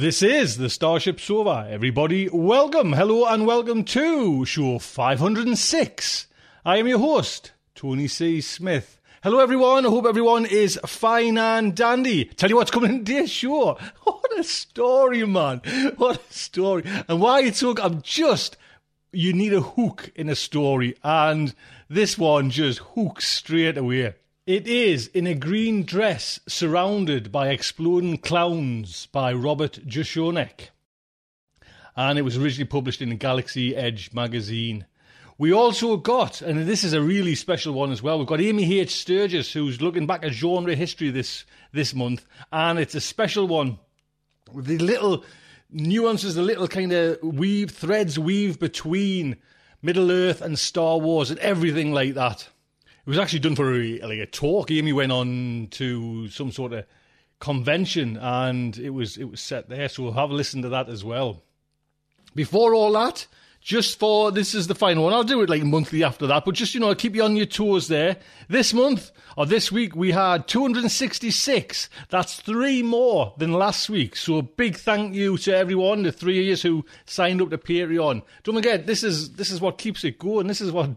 This is the Starship Sofa. Everybody, welcome, hello, and welcome to show 506. I am your host, Tony C. Smith. Hello, everyone. I hope everyone is fine and dandy. Tell you what's coming in show. What a story, man. What a story. And why it's so, I'm just, you need a hook in a story, and this one just hooks straight away. It is in a green dress surrounded by exploding clowns by Robert Jeschonek. And it was originally published in the Galaxy Edge magazine. We also got, and this is a really special one as well, we've got Amy H. Sturgis who's looking back at genre history this, this month. And it's a special one the little nuances, the little kind of weave, threads weave between Middle Earth and Star Wars and everything like that. It was actually done for a, like a talk. Amy went on to some sort of convention, and it was it was set there. So we'll have a listen to that as well. Before all that, just for this is the final one. I'll do it like monthly after that, but just you know, I'll keep you on your toes there. This month or this week we had 266. That's three more than last week. So a big thank you to everyone, the three of you who signed up to Patreon. Don't forget, this is this is what keeps it going. This is what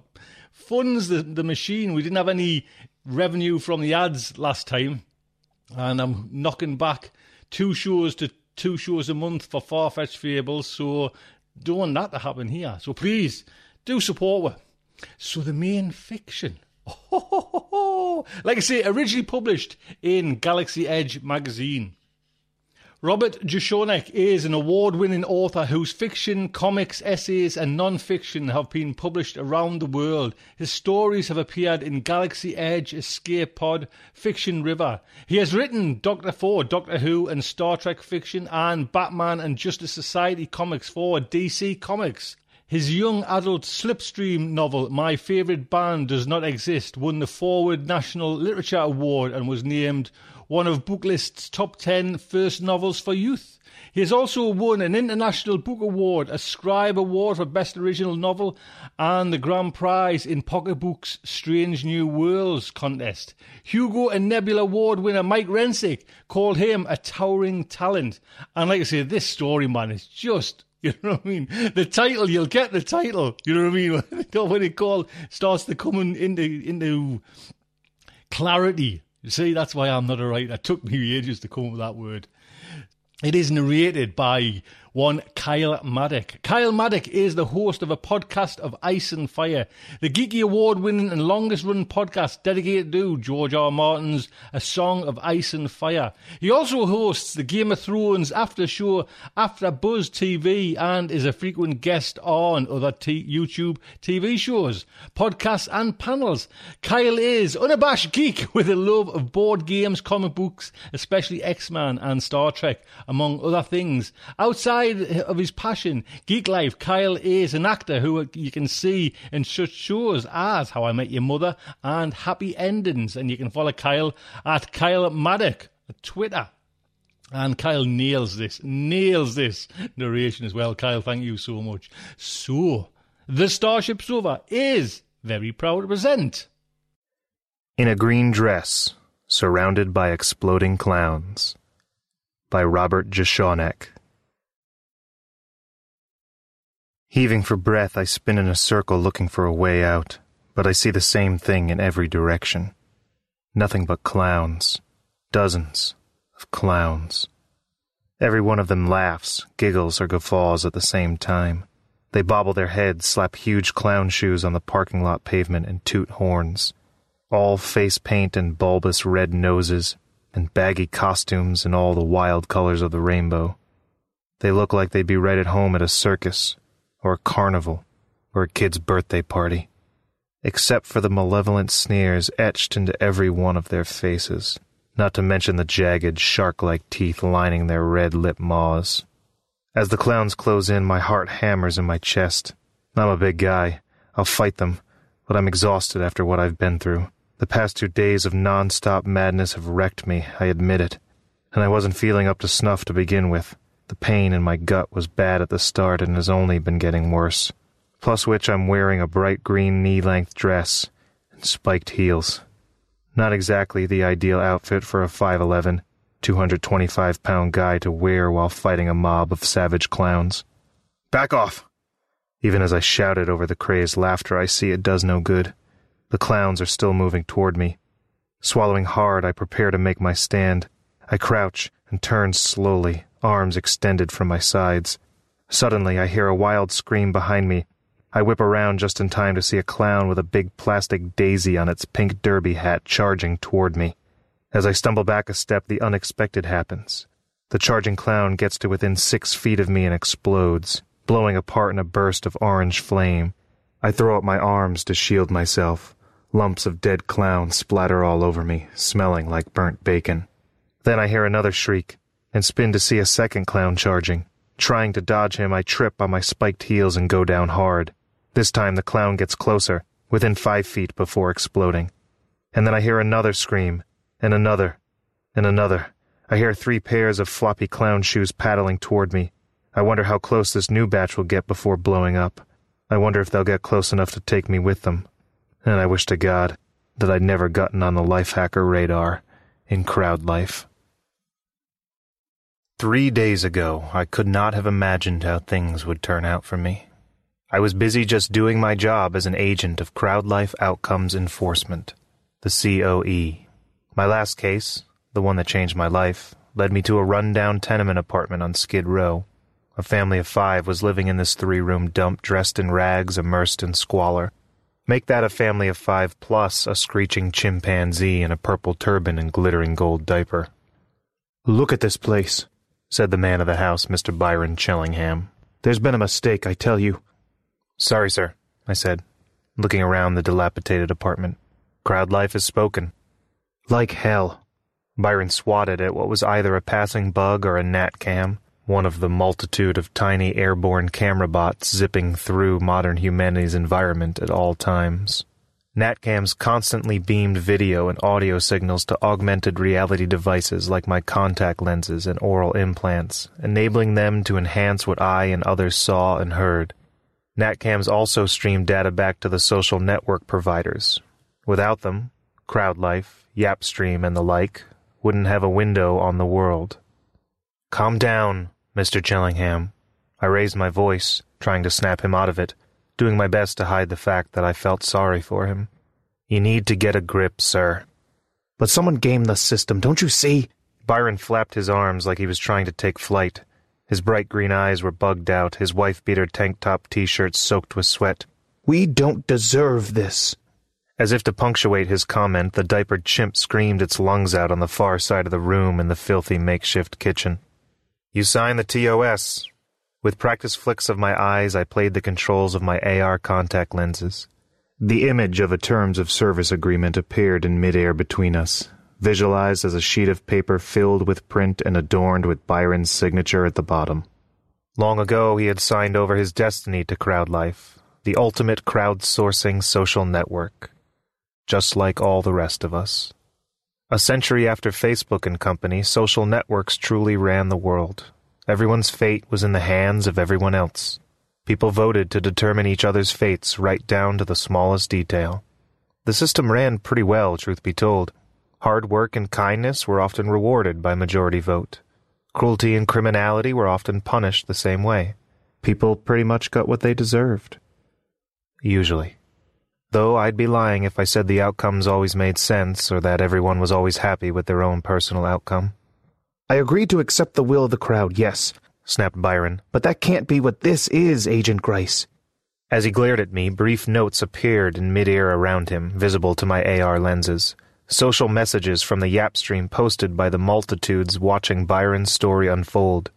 funds the, the machine. We didn't have any revenue from the ads last time, and I'm knocking back two shows to two shows a month for far fetched fables. So don't want that to happen here. So please do support her. So the main fiction. like I say, originally published in Galaxy Edge magazine. Robert Jeschonek is an award winning author whose fiction, comics, essays, and non fiction have been published around the world. His stories have appeared in Galaxy Edge, Escape Pod, Fiction River. He has written Doctor Four, Doctor Who, and Star Trek fiction, and Batman and Justice Society comics for DC Comics. His young adult slipstream novel, My Favourite Band Does Not Exist, won the Forward National Literature Award and was named one of Booklist's top 10 first novels for youth. He has also won an International Book Award, a Scribe Award for Best Original Novel, and the Grand Prize in Pocket Books' Strange New Worlds contest. Hugo and Nebula Award winner Mike Resnick called him a towering talent. And like I say, this story, man, is just you know what I mean? The title, you'll get the title. You know what I mean? when it called starts to come in- into into clarity. You see, that's why I'm not a writer. It took me ages to come up with that word. It is narrated by one Kyle Maddock. Kyle Maddock is the host of a podcast of Ice and Fire, the Geekie award winning and longest running podcast dedicated to George R. R. Martin's A Song of Ice and Fire. He also hosts the Game of Thrones after show After Buzz TV and is a frequent guest on other t- YouTube TV shows, podcasts, and panels. Kyle is unabashed geek with a love of board games, comic books, especially X-Men and Star Trek, among other things. Outside of his passion, geek life, Kyle is an actor who you can see in such shows as How I Met Your Mother and Happy Endings. And you can follow Kyle at Kyle Maddock at Twitter. And Kyle nails this, nails this narration as well. Kyle, thank you so much. So, the Starship Sofa is very proud to present. In a Green Dress, Surrounded by Exploding Clowns by Robert Jeschonek. Heaving for breath, I spin in a circle looking for a way out, but I see the same thing in every direction. Nothing but clowns. Dozens of clowns. Every one of them laughs, giggles, or guffaws at the same time. They bobble their heads, slap huge clown shoes on the parking lot pavement, and toot horns. All face paint and bulbous red noses, and baggy costumes in all the wild colors of the rainbow. They look like they'd be right at home at a circus, or a carnival, or a kid's birthday party, except for the malevolent sneers etched into every one of their faces, not to mention the jagged, shark like teeth lining their red lip maws. As the clowns close in, my heart hammers in my chest. I'm a big guy. I'll fight them, but I'm exhausted after what I've been through. The past two days of non-stop madness have wrecked me, I admit it. And I wasn't feeling up to snuff to begin with. The pain in my gut was bad at the start and has only been getting worse. Plus which I'm wearing a bright green knee-length dress and spiked heels. Not exactly the ideal outfit for a 5'11", 225 pound guy to wear while fighting a mob of savage clowns. Back off! Even as I shouted over the crazed laughter, I see it does no good. The clowns are still moving toward me. Swallowing hard, I prepare to make my stand. I crouch and turn slowly, arms extended from my sides. Suddenly, I hear a wild scream behind me. I whip around just in time to see a clown with a big plastic daisy on its pink derby hat charging toward me. As I stumble back a step, the unexpected happens. The charging clown gets to within six feet of me and explodes, blowing apart in a burst of orange flame. I throw up my arms to shield myself. Lumps of dead clown splatter all over me, smelling like burnt bacon. Then I hear another shriek, and spin to see a second clown charging. Trying to dodge him, I trip on my spiked heels and go down hard. This time the clown gets closer, within five feet before exploding. And then I hear another scream, and another, and another. I hear three pairs of floppy clown shoes paddling toward me. I wonder how close this new batch will get before blowing up. I wonder if they'll get close enough to take me with them. And I wish to God that I'd never gotten on the Lifehacker radar in crowd life. Three days ago, I could not have imagined how things would turn out for me. I was busy just doing my job as an agent of Crowd Life Outcomes Enforcement, the COE. My last case, the one that changed my life, led me to a rundown tenement apartment on Skid Row. A family of five was living in this three room dump dressed in rags, immersed in squalor. Make that a family of five plus a screeching chimpanzee in a purple turban and glittering gold diaper. Look at this place, said the man of the house, Mr. Byron Chillingham. There's been a mistake, I tell you. Sorry, sir, I said, looking around the dilapidated apartment. Crowd life has spoken. Like hell. Byron swatted at what was either a passing bug or a gnat cam, one of the multitude of tiny airborne camera bots zipping through modern humanity's environment at all times. Gnatcams constantly beamed video and audio signals to augmented reality devices like my contact lenses and oral implants, enabling them to enhance what I and others saw and heard. Gnatcams also streamed data back to the social network providers. Without them, CrowdLife, Yapstream, and the like, wouldn't have a window on the world. Calm down, Mr. Chillingham. I raised my voice, trying to snap him out of it, doing my best to hide the fact that I felt sorry for him. You need to get a grip, sir. But someone gamed the system, don't you see? Byron flapped his arms like he was trying to take flight. His bright green eyes were bugged out, his wife beater tank top t shirt soaked with sweat. We don't deserve this. As if to punctuate his comment, the diapered chimp screamed its lungs out on the far side of the room in the filthy makeshift kitchen. You signed the TOS. With practice flicks of my eyes, I played the controls of my AR contact lenses. The image of a terms of service agreement appeared in midair between us, visualized as a sheet of paper filled with print and adorned with Byron's signature at the bottom. Long ago, he had signed over his destiny to CrowdLife, the ultimate crowdsourcing social network just like all the rest of us. A century after Facebook and company, social networks truly ran the world. Everyone's fate was in the hands of everyone else. People voted to determine each other's fates right down to the smallest detail. The system ran pretty well, truth be told. Hard work and kindness were often rewarded by majority vote. Cruelty and criminality were often punished the same way. People pretty much got what they deserved. Usually. though I'd be lying if I said the outcomes always made sense or that everyone was always happy with their own personal outcome. I agreed to accept the will of the crowd, yes, snapped Byron. But that can't be what this is, Agent Grice. As he glared at me, brief notes appeared in midair around him, visible to my AR lenses. Social messages from the Yap stream posted by the multitudes watching Byron's story unfold.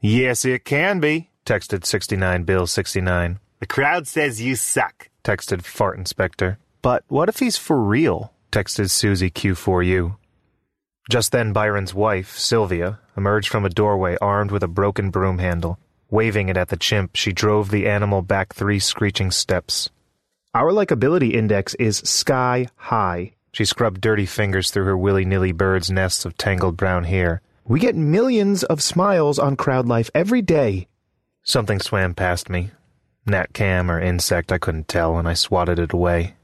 Yes, it can be, texted 69 Bill 69. The crowd says you suck, texted Fart Inspector. But what if he's for real? texted Susie Q4U. Just then, Byron's wife, Sylvia, emerged from a doorway armed with a broken broom handle. Waving it at the chimp, she drove the animal back three screeching steps. Our likability index is sky high. She scrubbed dirty fingers through her willy nilly bird's nests of tangled brown hair. We get millions of smiles on Crowd Life every day. Something swam past me. Gnat cam or insect, I couldn't tell, and I swatted it away.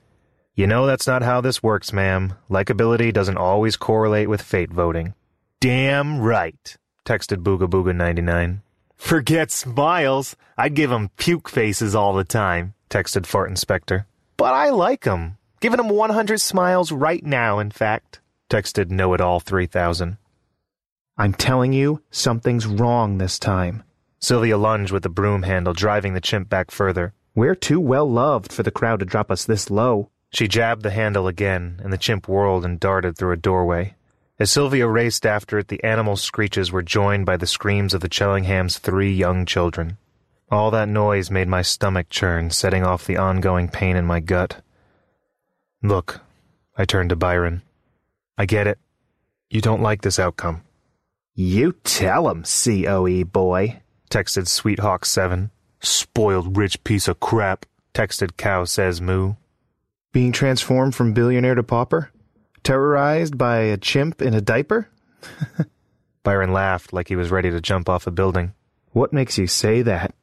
You know that's not how this works, ma'am. Likability doesn't always correlate with fate voting. Damn right, texted Booga Booga 99. Forget smiles. I'd give 'em puke faces all the time, texted Fart Inspector. But I like 'em. Giving 'em 100 smiles right now, in fact, texted Know It All 3000. I'm telling you, something's wrong this time. Sylvia lunged with the broom handle, driving the chimp back further. We're too well loved for the crowd to drop us this low. She jabbed the handle again, and the chimp whirled and darted through a doorway. As Sylvia raced after it, the animal's screeches were joined by the screams of the Chillinghams' three young children. All that noise made my stomach churn, setting off the ongoing pain in my gut. Look, I turned to Byron. I get it. You don't like this outcome. You tell 'em, COE boy, texted Sweethawk7. Spoiled rich piece of crap, texted Cow Says Moo. Being transformed from billionaire to pauper? Terrorized by a chimp in a diaper? Byron laughed like he was ready to jump off a building. What makes you say that?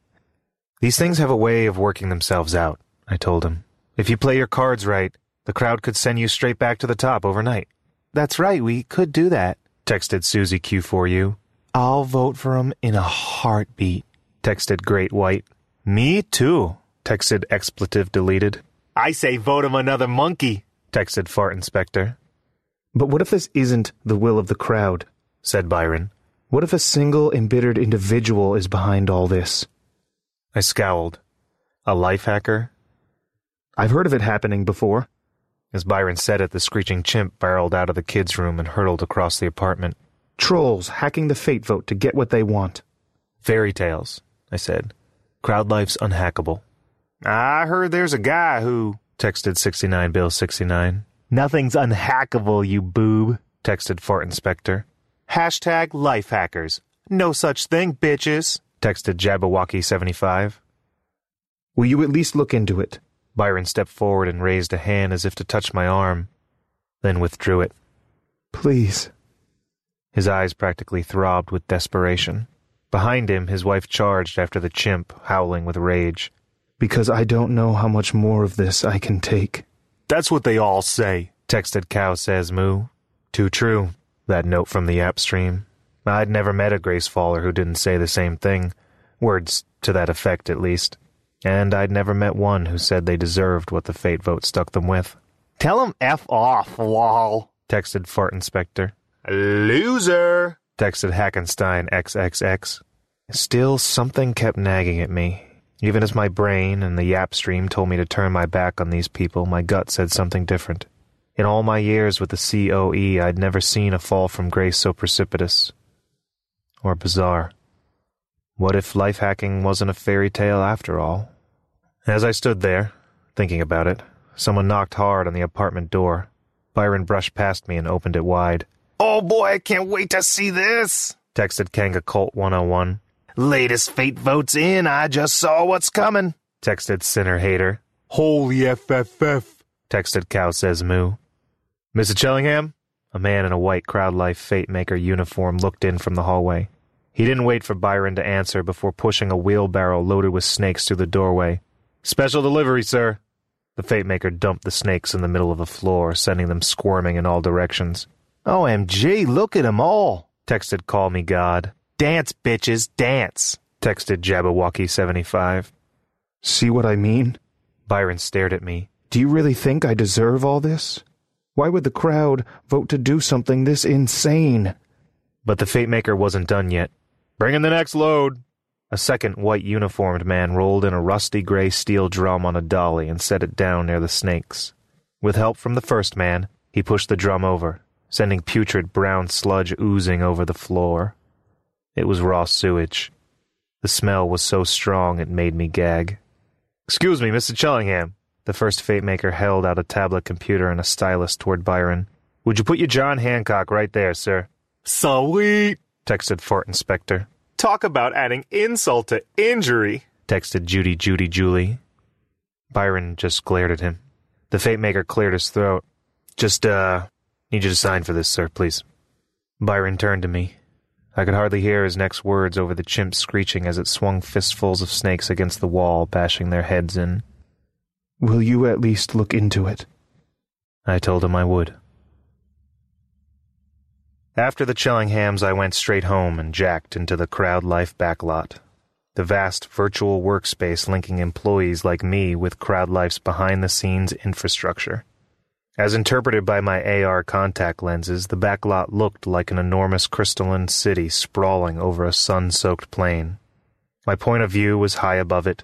These things have a way of working themselves out, I told him. If you play your cards right, the crowd could send you straight back to the top overnight. That's right, we could do that, texted Susie Q4U. I'll vote for him in a heartbeat, texted Great White. Me too, texted Expletive Deleted. I say vote him another monkey, texted Fart Inspector. But what if this isn't the will of the crowd? said Byron. What if a single embittered individual is behind all this? I scowled. A life hacker? I've heard of it happening before. As Byron said it, the screeching chimp barreled out of the kids' room and hurtled across the apartment. Trolls hacking the fate vote to get what they want. Fairy tales, I said. Crowd life's unhackable. I heard there's a guy who texted 69 Bill 69. Nothing's unhackable, you boob, texted Fart Inspector. Hashtag life hackers. No such thing, bitches, texted Jabberwocky 75. Will you at least look into it? Byron stepped forward and raised a hand as if to touch my arm, then withdrew it. Please. His eyes practically throbbed with desperation. Behind him, his wife charged after the chimp, howling with rage. Because I don't know how much more of this I can take. That's what they all say, texted Cow Says Moo. Too true, that note from the app stream. I'd never met a Grace Faller who didn't say the same thing. Words to that effect, at least. And I'd never met one who said they deserved what the fate vote stuck them with. Tell 'em F off, lol, texted Fart Inspector. Loser, texted Hackenstein XXX. Still, something kept nagging at me. Even as my brain and the yap stream told me to turn my back on these people, my gut said something different. In all my years with the COE, I'd never seen a fall from grace so precipitous. Or bizarre. What if life hacking wasn't a fairy tale after all? As I stood there, thinking about it, someone knocked hard on the apartment door. Byron brushed past me and opened it wide. Oh boy, I can't wait to see this, texted Kanga Colt 101. Latest fate votes in, I just saw what's coming, texted Sinner Hater. Holy FFF, texted Cow Says Moo. Mr. Chillingham? A man in a white crowd life fate maker uniform looked in from the hallway. He didn't wait for Byron to answer before pushing a wheelbarrow loaded with snakes through the doorway. Special delivery, sir. The fate maker dumped the snakes in the middle of the floor, sending them squirming in all directions. OMG, look at 'em all, texted Call Me God. Dance, bitches, dance, texted Jabberwocky75. See what I mean? Byron stared at me. Do you really think I deserve all this? Why would the crowd vote to do something this insane? But the Fate Maker wasn't done yet. Bring in the next load. A second white uniformed man rolled in a rusty gray steel drum on a dolly and set it down near the snakes. With help from the first man, he pushed the drum over, sending putrid brown sludge oozing over the floor. It was raw sewage. The smell was so strong it made me gag. Excuse me, Mr. Chillingham. The first Fate Maker held out a tablet computer and a stylus toward Byron. Would you put your John Hancock right there, sir? Sweet, texted Fart Inspector. Talk about adding insult to injury, texted Judy Judy Julie. Byron just glared at him. The Fate Maker cleared his throat. Just, uh, need you to sign for this, sir, please. Byron turned to me. I could hardly hear his next words over the chimp's screeching as it swung fistfuls of snakes against the wall, bashing their heads in. Will you at least look into it? I told him I would. After the Chillinghams, I went straight home and jacked into the Crowd Life backlot. The vast virtual workspace linking employees like me with Crowd Life's behind the scenes infrastructure. As interpreted by my AR contact lenses, the backlot looked like an enormous crystalline city sprawling over a sun soaked plain. My point of view was high above it,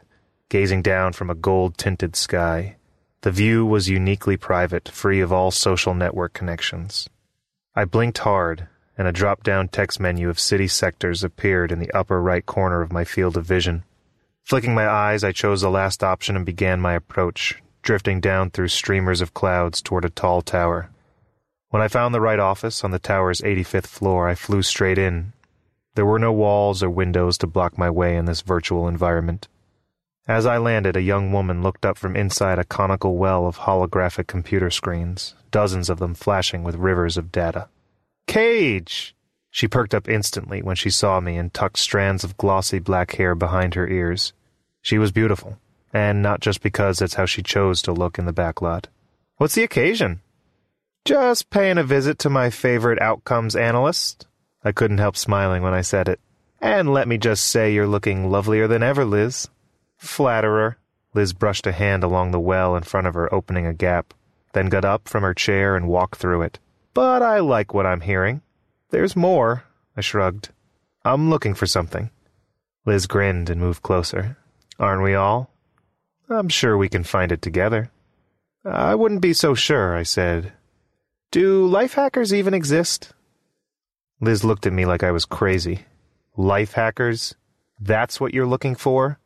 gazing down from a gold tinted sky. The view was uniquely private, free of all social network connections. I blinked hard, and a drop down text menu of city sectors appeared in the upper right corner of my field of vision. Flicking my eyes, I chose the last option and began my approach, drifting down through streamers of clouds toward a tall tower. When I found the right office on the tower's 85th floor, I flew straight in. There were no walls or windows to block my way in this virtual environment. As I landed, a young woman looked up from inside a conical well of holographic computer screens, dozens of them flashing with rivers of data. Cage! She perked up instantly when she saw me and tucked strands of glossy black hair behind her ears. She was beautiful, and not just because that's how she chose to look in the back lot. What's the occasion? Just paying a visit to my favorite outcomes analyst. I couldn't help smiling when I said it. And let me just say you're looking lovelier than ever, Liz. Flatterer. Liz brushed a hand along the well in front of her, opening a gap, then got up from her chair and walked through it. But I like what I'm hearing. There's more, I shrugged. I'm looking for something. Liz grinned and moved closer. Aren't we all? I'm sure we can find it together. I wouldn't be so sure, I said. Do life hackers even exist? Liz looked at me like I was crazy. Life hackers? That's what you're looking for?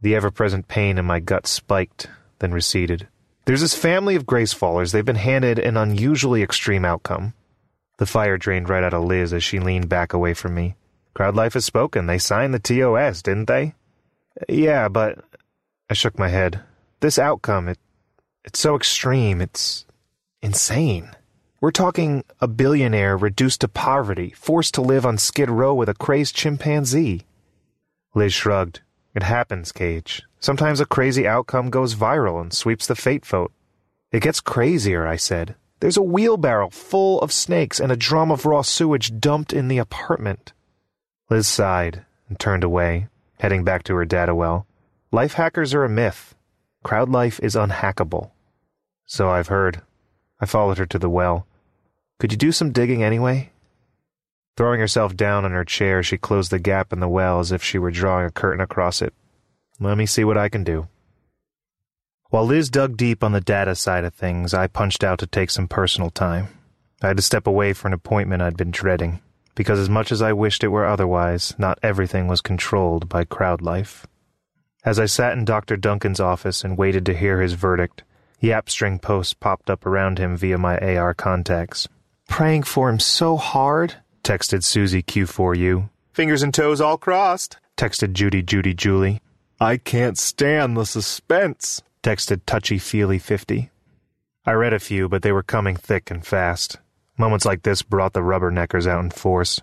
The ever present pain in my gut spiked, then receded. There's this family of grace fallers. They've been handed an unusually extreme outcome. The fire drained right out of Liz as she leaned back away from me. Crowd Life has spoken. They signed the TOS, didn't they? Yeah, but I shook my head. This outcome, it it's so extreme. It's insane. We're talking a billionaire reduced to poverty, forced to live on Skid Row with a crazed chimpanzee. Liz shrugged. It happens, Cage. Sometimes a crazy outcome goes viral and sweeps the fate vote. It gets crazier, I said. There's a wheelbarrow full of snakes and a drum of raw sewage dumped in the apartment. Liz sighed and turned away, heading back to her data well. Life hackers are a myth. Crowd life is unhackable. So I've heard. I followed her to the well. Could you do some digging anyway? Throwing herself down on her chair, she closed the gap in the well as if she were drawing a curtain across it. Let me see what I can do. While Liz dug deep on the data side of things, I punched out to take some personal time. I had to step away for an appointment I'd been dreading, because as much as I wished it were otherwise, not everything was controlled by crowd life. As I sat in Dr. Duncan's office and waited to hear his verdict, yap stream posts popped up around him via my AR contacts. Praying for him so hard, texted Susie Q4U. Fingers and toes all crossed, texted Judy Judy Julie. I can't stand the suspense, texted Touchy Feely 50. I read a few, but they were coming thick and fast. Moments like this brought the rubberneckers out in force.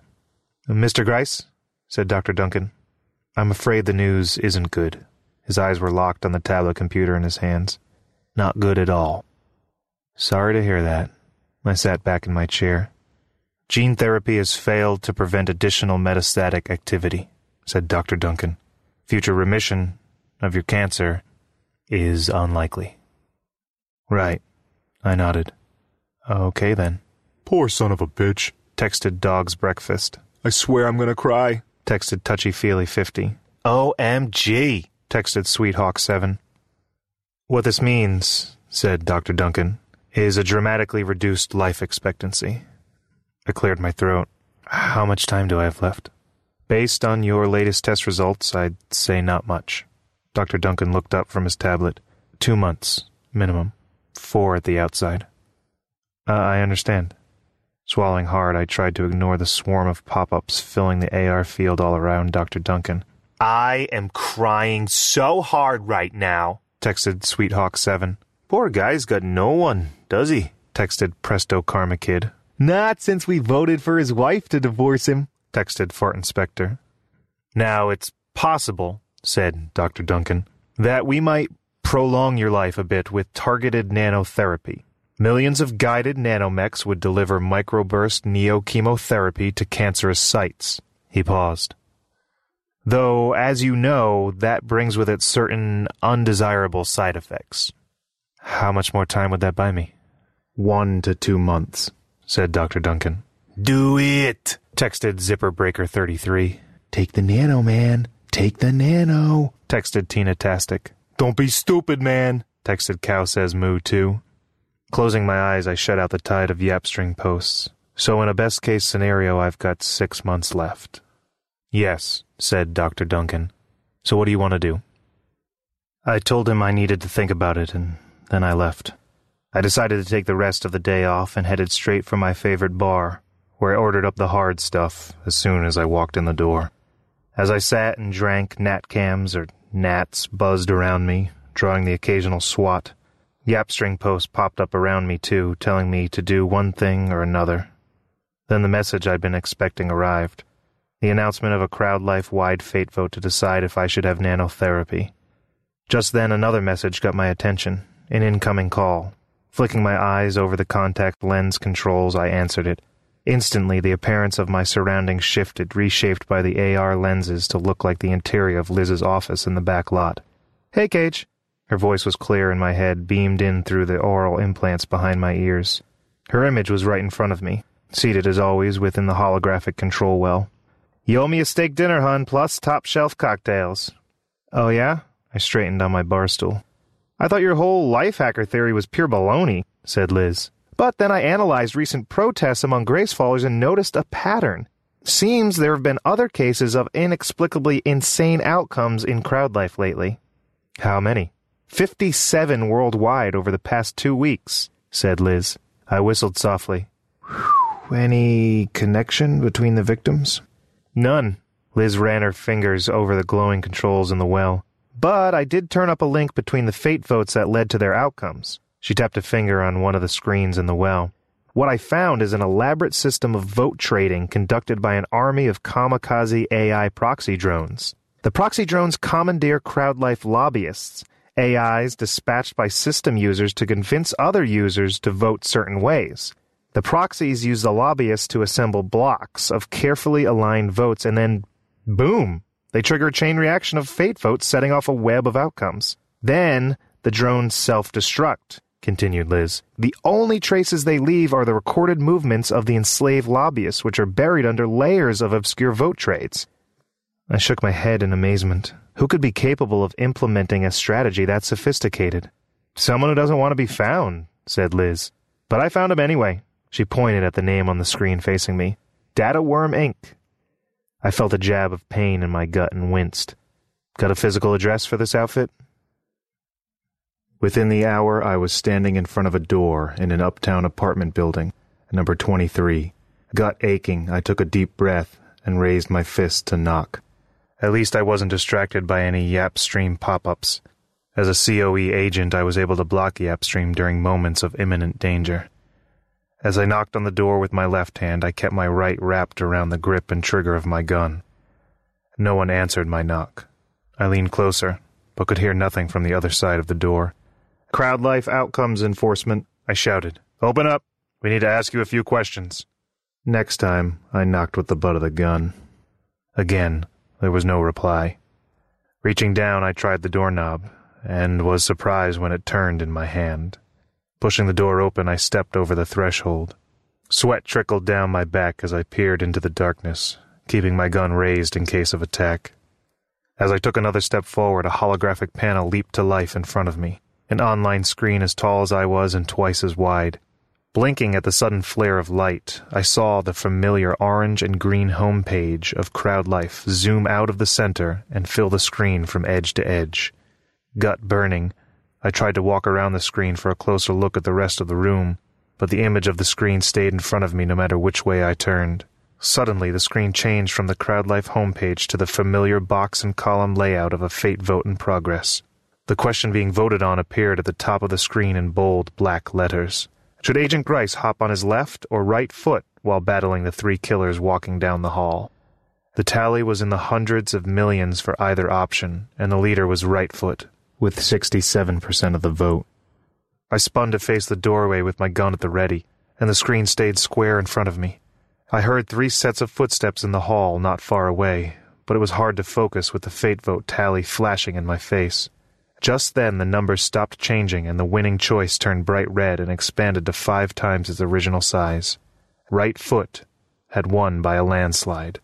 Mr. Grice, said Dr. Duncan, I'm afraid the news isn't good. His eyes were locked on the tablet computer in his hands. Not good at all. Sorry to hear that. I sat back in my chair. Gene therapy has failed to prevent additional metastatic activity, said Dr. Duncan. Future remission of your cancer is unlikely. Right. I nodded. Okay then. Poor son of a bitch. Texted Dog's Breakfast. I swear I'm gonna cry. Texted Touchy Feely 50. OMG. Texted Sweethawk 7. What this means, said Dr. Duncan, is a dramatically reduced life expectancy. I cleared my throat. How much time do I have left? Based on your latest test results, I'd say not much. Dr. Duncan looked up from his tablet. Two months, minimum. Four at the outside. Uh, I understand. Swallowing hard, I tried to ignore the swarm of pop ups filling the AR field all around Dr. Duncan. I am crying so hard right now, texted Sweethawk7. Poor guy's got no one, does he? texted Presto Karma Kid. Not since we voted for his wife to divorce him, texted Fart Inspector. Now, it's possible, said Dr. Duncan, that we might prolong your life a bit with targeted nanotherapy. Millions of guided nanomechs would deliver microburst neochemotherapy to cancerous sites. He paused. Though, as you know, that brings with it certain undesirable side effects. How much more time would that buy me? One to two months, said Dr. Duncan. Do it, texted Zipper Breaker 33. Take the nano, man. Take the nano, texted Tina Tastic. Don't be stupid, man, texted Cow Says Moo 2. Closing my eyes, I shut out the tide of Yapstream posts. So, in a best case scenario, I've got six months left. Yes, said Dr. Duncan. So, what do you want to do? I told him I needed to think about it, and then I left. I decided to take the rest of the day off and headed straight for my favorite bar, where I ordered up the hard stuff as soon as I walked in the door. As I sat and drank, gnat cams or gnats buzzed around me, drawing the occasional swat. Yapstream posts popped up around me too, telling me to do one thing or another. Then the message I'd been expecting arrived. The announcement of a CrowdLife wide fate vote to decide if I should have nanotherapy. Just then another message got my attention, an incoming call. Flicking my eyes over the contact lens controls, I answered it. Instantly, the appearance of my surroundings shifted, reshaped by the AR lenses to look like the interior of Liz's office in the back lot. Hey, Cage. Her voice was clear in my head, beamed in through the oral implants behind my ears. Her image was right in front of me, seated as always within the holographic control well. You owe me a steak dinner, hun, plus top shelf cocktails. Oh, yeah? I straightened on my bar stool. I thought your whole life hacker theory was pure baloney, said Liz. But then I analyzed recent protests among grace Gracefallers and noticed a pattern. Seems there have been other cases of inexplicably insane outcomes in crowd life lately. How many? 57 worldwide over the past two weeks, said Liz. I whistled softly. Any connection between the victims? None. Liz ran her fingers over the glowing controls in the well. But I did turn up a link between the fate votes that led to their outcomes. She tapped a finger on one of the screens in the well. What I found is an elaborate system of vote trading conducted by an army of kamikaze AI proxy drones. The proxy drones commandeer CrowdLife lobbyists, AIs dispatched by system users to convince other users to vote certain ways. The proxies use the lobbyists to assemble blocks of carefully aligned votes, and then, boom, they trigger a chain reaction of fate votes, setting off a web of outcomes. Then, the drones self destruct continued Liz. The only traces they leave are the recorded movements of the enslaved lobbyists, which are buried under layers of obscure vote trades. I shook my head in amazement. Who could be capable of implementing a strategy that sophisticated? Someone who doesn't want to be found, said Liz. But I found him anyway. She pointed at the name on the screen facing me. Data Worm Inc. I felt a jab of pain in my gut and winced. Got a physical address for this outfit? Within the hour, I was standing in front of a door in an uptown apartment building, number 23. Gut aching, I took a deep breath and raised my fist to knock. At least I wasn't distracted by any Yapstream pop ups. As a COE agent, I was able to block Yapstream during moments of imminent danger. As I knocked on the door with my left hand, I kept my right wrapped around the grip and trigger of my gun. No one answered my knock. I leaned closer, but could hear nothing from the other side of the door. CrowdLife Outcomes Enforcement, I shouted. Open up. We need to ask you a few questions. Next time, I knocked with the butt of the gun. Again, there was no reply. Reaching down, I tried the doorknob, and was surprised when it turned in my hand. Pushing the door open, I stepped over the threshold. Sweat trickled down my back as I peered into the darkness, keeping my gun raised in case of attack. As I took another step forward, a holographic panel leaped to life in front of me, an online screen as tall as I was and twice as wide. Blinking at the sudden flare of light, I saw the familiar orange and green homepage of CrowdLife zoom out of the center and fill the screen from edge to edge. Gut burning, I tried to walk around the screen for a closer look at the rest of the room, but the image of the screen stayed in front of me no matter which way I turned. Suddenly, the screen changed from the CrowdLife homepage to the familiar box and column layout of a fate vote in progress. The question being voted on appeared at the top of the screen in bold black letters. Should Agent Grice hop on his left or right foot while battling the three killers walking down the hall? The tally was in the hundreds of millions for either option, and the leader was right foot, with 67% of the vote. I spun to face the doorway with my gun at the ready, and the screen stayed square in front of me. I heard three sets of footsteps in the hall not far away, but it was hard to focus with the fate vote tally flashing in my face. Just then, the numbers stopped changing and the winning choice turned bright red and expanded to five times its original size. Right foot had won by a landslide.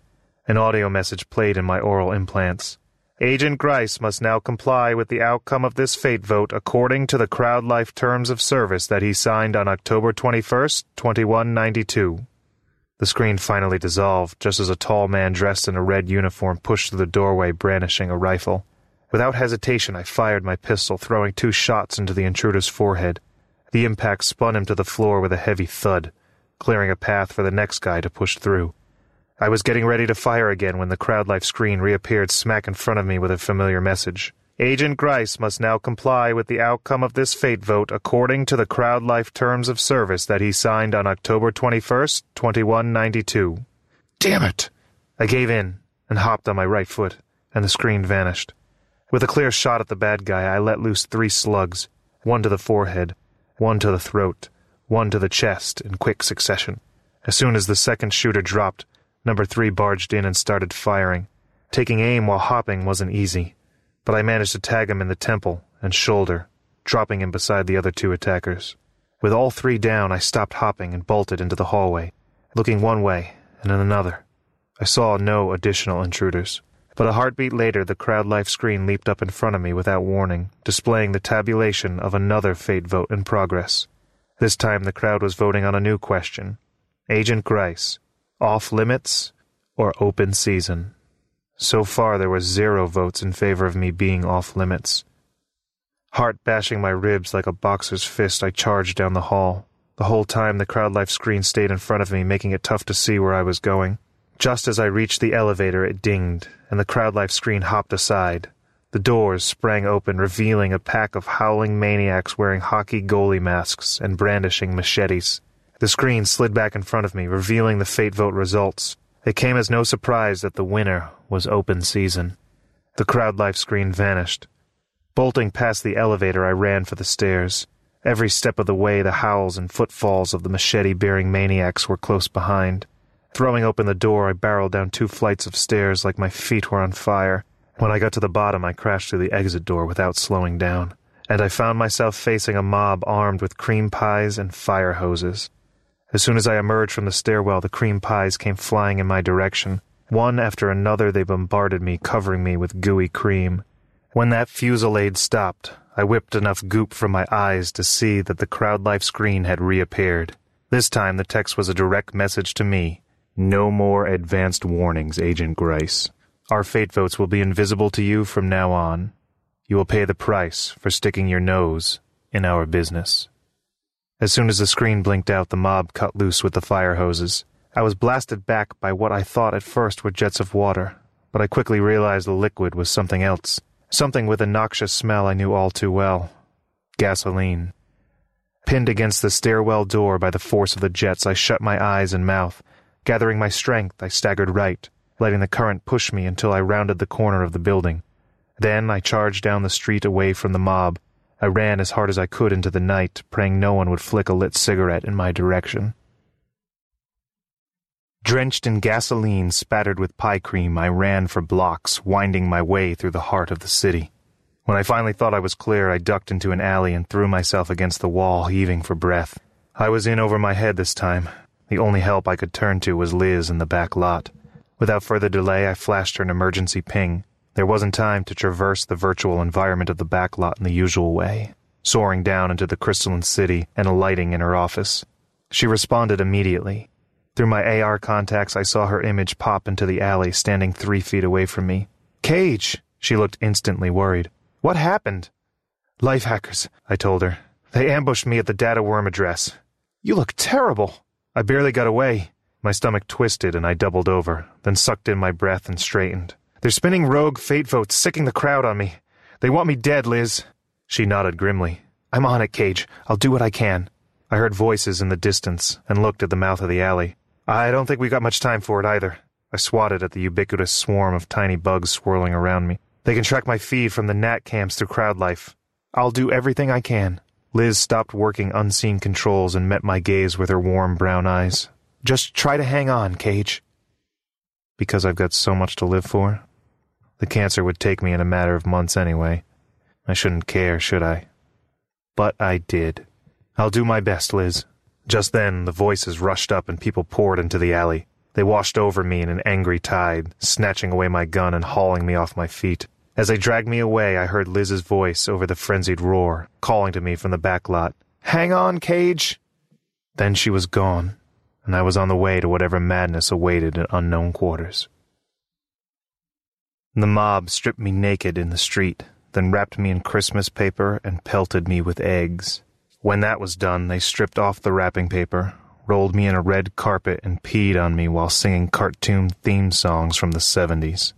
An audio message played in my oral implants. Agent Grice must now comply with the outcome of this fate vote according to the CrowdLife terms of service that he signed on October 21st, 2192. The screen finally dissolved just as a tall man dressed in a red uniform pushed through the doorway brandishing a rifle. Without hesitation, I fired my pistol, throwing two shots into the intruder's forehead. The impact spun him to the floor with a heavy thud, clearing a path for the next guy to push through. I was getting ready to fire again when the CrowdLife screen reappeared smack in front of me with a familiar message. Agent Grice must now comply with the outcome of this fate vote according to the CrowdLife terms of service that he signed on October 21st, 2192. Damn it! I gave in and hopped on my right foot, and the screen vanished. With a clear shot at the bad guy, I let loose three slugs one to the forehead, one to the throat, one to the chest in quick succession. As soon as the second shooter dropped, number three barged in and started firing. Taking aim while hopping wasn't easy, but I managed to tag him in the temple and shoulder, dropping him beside the other two attackers. With all three down, I stopped hopping and bolted into the hallway, looking one way and then another. I saw no additional intruders. But a heartbeat later, the CrowdLife screen leaped up in front of me without warning, displaying the tabulation of another fate vote in progress. This time the crowd was voting on a new question Agent Grice, off limits or open season? So far, there were zero votes in favor of me being off limits. Heart bashing my ribs like a boxer's fist, I charged down the hall. The whole time, the CrowdLife screen stayed in front of me, making it tough to see where I was going. Just as I reached the elevator, it dinged, and the CrowdLife screen hopped aside. The doors sprang open, revealing a pack of howling maniacs wearing hockey goalie masks and brandishing machetes. The screen slid back in front of me, revealing the fate vote results. It came as no surprise that the winner was open season. The CrowdLife screen vanished. Bolting past the elevator, I ran for the stairs. Every step of the way, the howls and footfalls of the machete bearing maniacs were close behind. Throwing open the door, I barreled down two flights of stairs like my feet were on fire. When I got to the bottom, I crashed through the exit door without slowing down, and I found myself facing a mob armed with cream pies and fire hoses. As soon as I emerged from the stairwell, the cream pies came flying in my direction. One after another, they bombarded me, covering me with gooey cream. When that fusillade stopped, I whipped enough goop from my eyes to see that the CrowdLife screen had reappeared. This time, the text was a direct message to me no more advanced warnings, Agent Grice. Our fate votes will be invisible to you from now on. You will pay the price for sticking your nose in our business. As soon as the screen blinked out, the mob cut loose with the fire hoses. I was blasted back by what I thought at first were jets of water, but I quickly realized the liquid was something else. Something with a noxious smell I knew all too well gasoline. Pinned against the stairwell door by the force of the jets, I shut my eyes and mouth. Gathering my strength, I staggered right, letting the current push me until I rounded the corner of the building. Then I charged down the street away from the mob. I ran as hard as I could into the night, praying no one would flick a lit cigarette in my direction. Drenched in gasoline spattered with pie cream, I ran for blocks, winding my way through the heart of the city. When I finally thought I was clear, I ducked into an alley and threw myself against the wall, heaving for breath. I was in over my head this time. The only help I could turn to was Liz in the back lot. Without further delay, I flashed her an emergency ping. There wasn't time to traverse the virtual environment of the back lot in the usual way, soaring down into the crystalline city and alighting in her office. She responded immediately. Through my AR contacts, I saw her image pop into the alley, standing three feet away from me. Cage! She looked instantly worried. What happened? Life hackers, I told her. They ambushed me at the data worm address. You look terrible. I barely got away. My stomach twisted and I doubled over, then sucked in my breath and straightened. They're spinning rogue fate votes, sicking the crowd on me. They want me dead, Liz. She nodded grimly. I'm on it, Cage. I'll do what I can. I heard voices in the distance and looked at the mouth of the alley. I don't think we got much time for it either. I swatted at the ubiquitous swarm of tiny bugs swirling around me. They can track my feed from the Gnat cams through crowd life. I'll do everything I can. Liz stopped working unseen controls and met my gaze with her warm brown eyes. Just try to hang on, Cage. Because I've got so much to live for? The cancer would take me in a matter of months anyway. I shouldn't care, should I? But I did. I'll do my best, Liz. Just then, the voices rushed up and people poured into the alley. They washed over me in an angry tide, snatching away my gun and hauling me off my feet. As they dragged me away, I heard Liz's voice over the frenzied roar, calling to me from the back lot. Hang on, Cage! Then she was gone, and I was on the way to whatever madness awaited in unknown quarters. The mob stripped me naked in the street, then wrapped me in Christmas paper and pelted me with eggs. When that was done, they stripped off the wrapping paper, rolled me in a red carpet, and peed on me while singing cartoon theme songs from the 70s.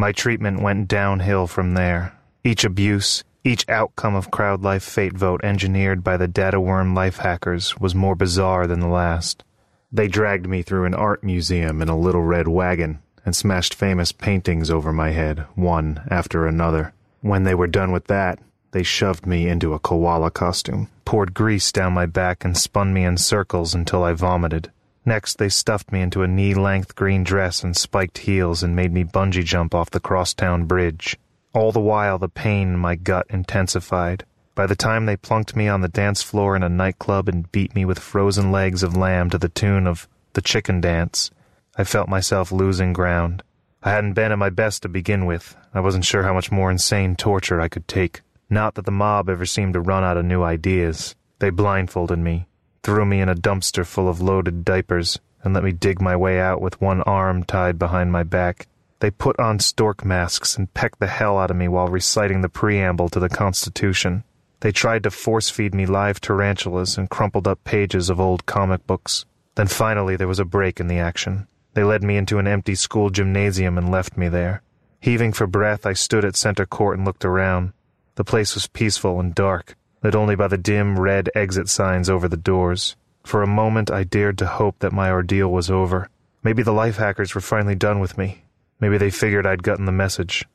My treatment went downhill from there. Each abuse, each outcome of CrowdLife fate vote engineered by the data worm life hackers was more bizarre than the last. They dragged me through an art museum in a little red wagon and smashed famous paintings over my head, one after another. When they were done with that, they shoved me into a koala costume, poured grease down my back, and spun me in circles until I vomited. Next, they stuffed me into a knee length green dress and spiked heels and made me bungee jump off the crosstown bridge. All the while, the pain in my gut intensified. By the time they plunked me on the dance floor in a nightclub and beat me with frozen legs of lamb to the tune of the chicken dance, I felt myself losing ground. I hadn't been at my best to begin with. I wasn't sure how much more insane torture I could take. Not that the mob ever seemed to run out of new ideas. They blindfolded me, threw me in a dumpster full of loaded diapers, and let me dig my way out with one arm tied behind my back. They put on stork masks and pecked the hell out of me while reciting the preamble to the Constitution. They tried to force feed me live tarantulas and crumpled up pages of old comic books. Then finally there was a break in the action. They led me into an empty school gymnasium and left me there. Heaving for breath, I stood at center court and looked around. The place was peaceful and dark lit only by the dim red exit signs over the doors. For a moment, I dared to hope that my ordeal was over. Maybe the life hackers were finally done with me. Maybe they figured I'd gotten the message.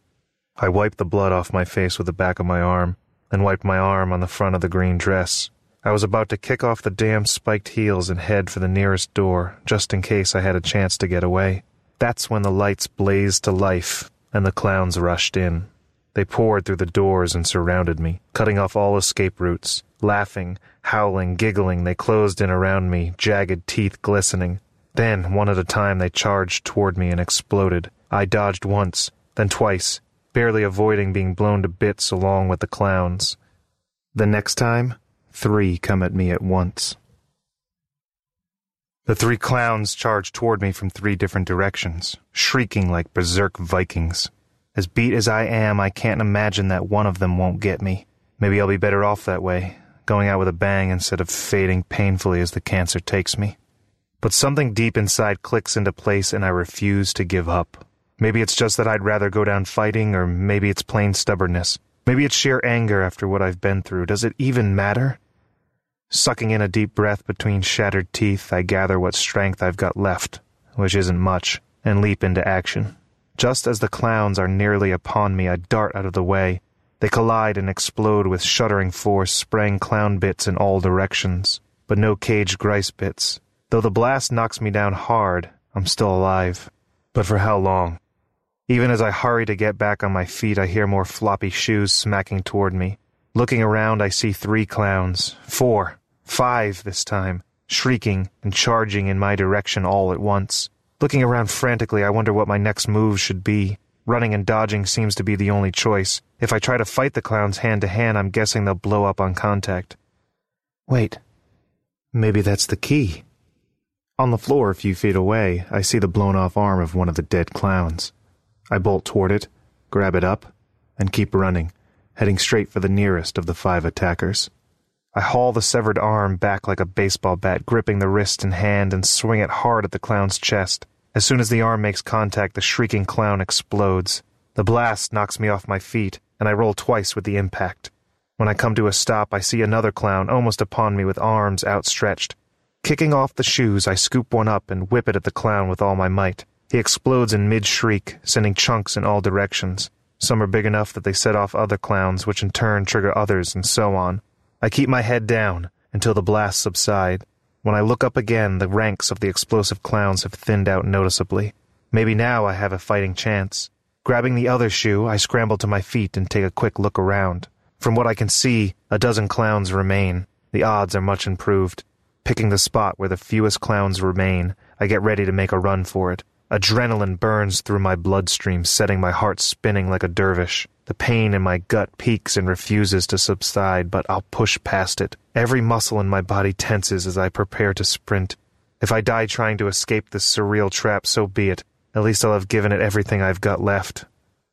I wiped the blood off my face with the back of my arm, then wiped my arm on the front of the green dress. I was about to kick off the damn spiked heels and head for the nearest door, just in case I had a chance to get away. That's when the lights blazed to life, and the clowns rushed in. They poured through the doors and surrounded me, cutting off all escape routes. Laughing, howling, giggling, they closed in around me, jagged teeth glistening. Then, one at a time, they charged toward me and exploded. I dodged once, then twice, barely avoiding being blown to bits along with the clowns. The next time, three come at me at once. The three clowns charged toward me from three different directions, shrieking like berserk Vikings. As beat as I am, I can't imagine that one of them won't get me. Maybe I'll be better off that way, going out with a bang instead of fading painfully as the cancer takes me. But something deep inside clicks into place and I refuse to give up. Maybe it's just that I'd rather go down fighting, or maybe it's plain stubbornness. Maybe it's sheer anger after what I've been through. Does it even matter? Sucking in a deep breath between shattered teeth, I gather what strength I've got left, which isn't much, and leap into action. Just as the clowns are nearly upon me, I dart out of the way. They collide and explode with shuddering force, spraying clown bits in all directions. But no Cage Grice bits. Though the blast knocks me down hard, I'm still alive. But for how long? Even as I hurry to get back on my feet, I hear more floppy shoes smacking toward me. Looking around, I see three clowns, four, five this time, shrieking and charging in my direction all at once. Looking around frantically, I wonder what my next move should be. Running and dodging seems to be the only choice. If I try to fight the clowns hand to hand, I'm guessing they'll blow up on contact. Wait. Maybe that's the key. On the floor a few feet away, I see the blown off arm of one of the dead clowns. I bolt toward it, grab it up, and keep running, heading straight for the nearest of the five attackers. I haul the severed arm back like a baseball bat, gripping the wrist and hand and swing it hard at the clown's chest. As soon as the arm makes contact, the shrieking clown explodes. The blast knocks me off my feet, and I roll twice with the impact. When I come to a stop, I see another clown almost upon me with arms outstretched. Kicking off the shoes, I scoop one up and whip it at the clown with all my might. He explodes in mid shriek, sending chunks in all directions. Some are big enough that they set off other clowns, which in turn trigger others, and so on. I keep my head down until the blasts subside. When I look up again, the ranks of the explosive clowns have thinned out noticeably. Maybe now I have a fighting chance. Grabbing the other shoe, I scramble to my feet and take a quick look around. From what I can see, a dozen clowns remain. The odds are much improved. Picking the spot where the fewest clowns remain, I get ready to make a run for it. Adrenaline burns through my bloodstream, setting my heart spinning like a dervish. The pain in my gut peaks and refuses to subside, but I'll push past it. Every muscle in my body tenses as I prepare to sprint. If I die trying to escape this surreal trap, so be it. At least I'll have given it everything I've got left.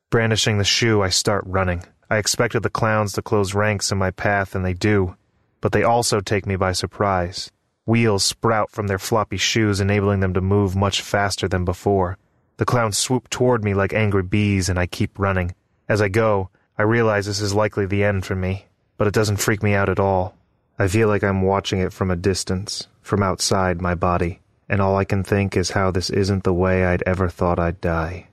Brandishing the shoe, I start running. I expected the clowns to close ranks in my path, and they do. But they also take me by surprise. Wheels sprout from their floppy shoes, enabling them to move much faster than before. The clowns swoop toward me like angry bees, and I keep running. As I go, I realize this is likely the end for me, but it doesn't freak me out at all. I feel like I'm watching it from a distance, from outside my body, and all I can think is how this isn't the way I'd ever thought I'd die.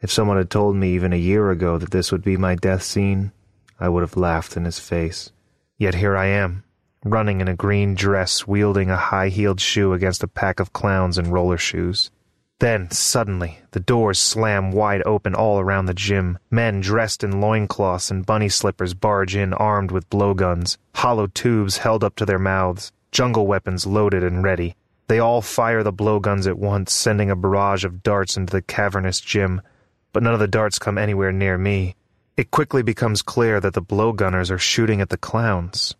If someone had told me even a year ago that this would be my death scene, I would have laughed in his face. Yet here I am, running in a green dress, wielding a high heeled shoe against a pack of clowns in roller shoes. Then, suddenly, the doors slam wide open all around the gym. Men dressed in loincloths and bunny slippers barge in armed with blowguns, hollow tubes held up to their mouths, jungle weapons loaded and ready. They all fire the blowguns at once, sending a barrage of darts into the cavernous gym. But none of the darts come anywhere near me. It quickly becomes clear that the blowgunners are shooting at the clowns.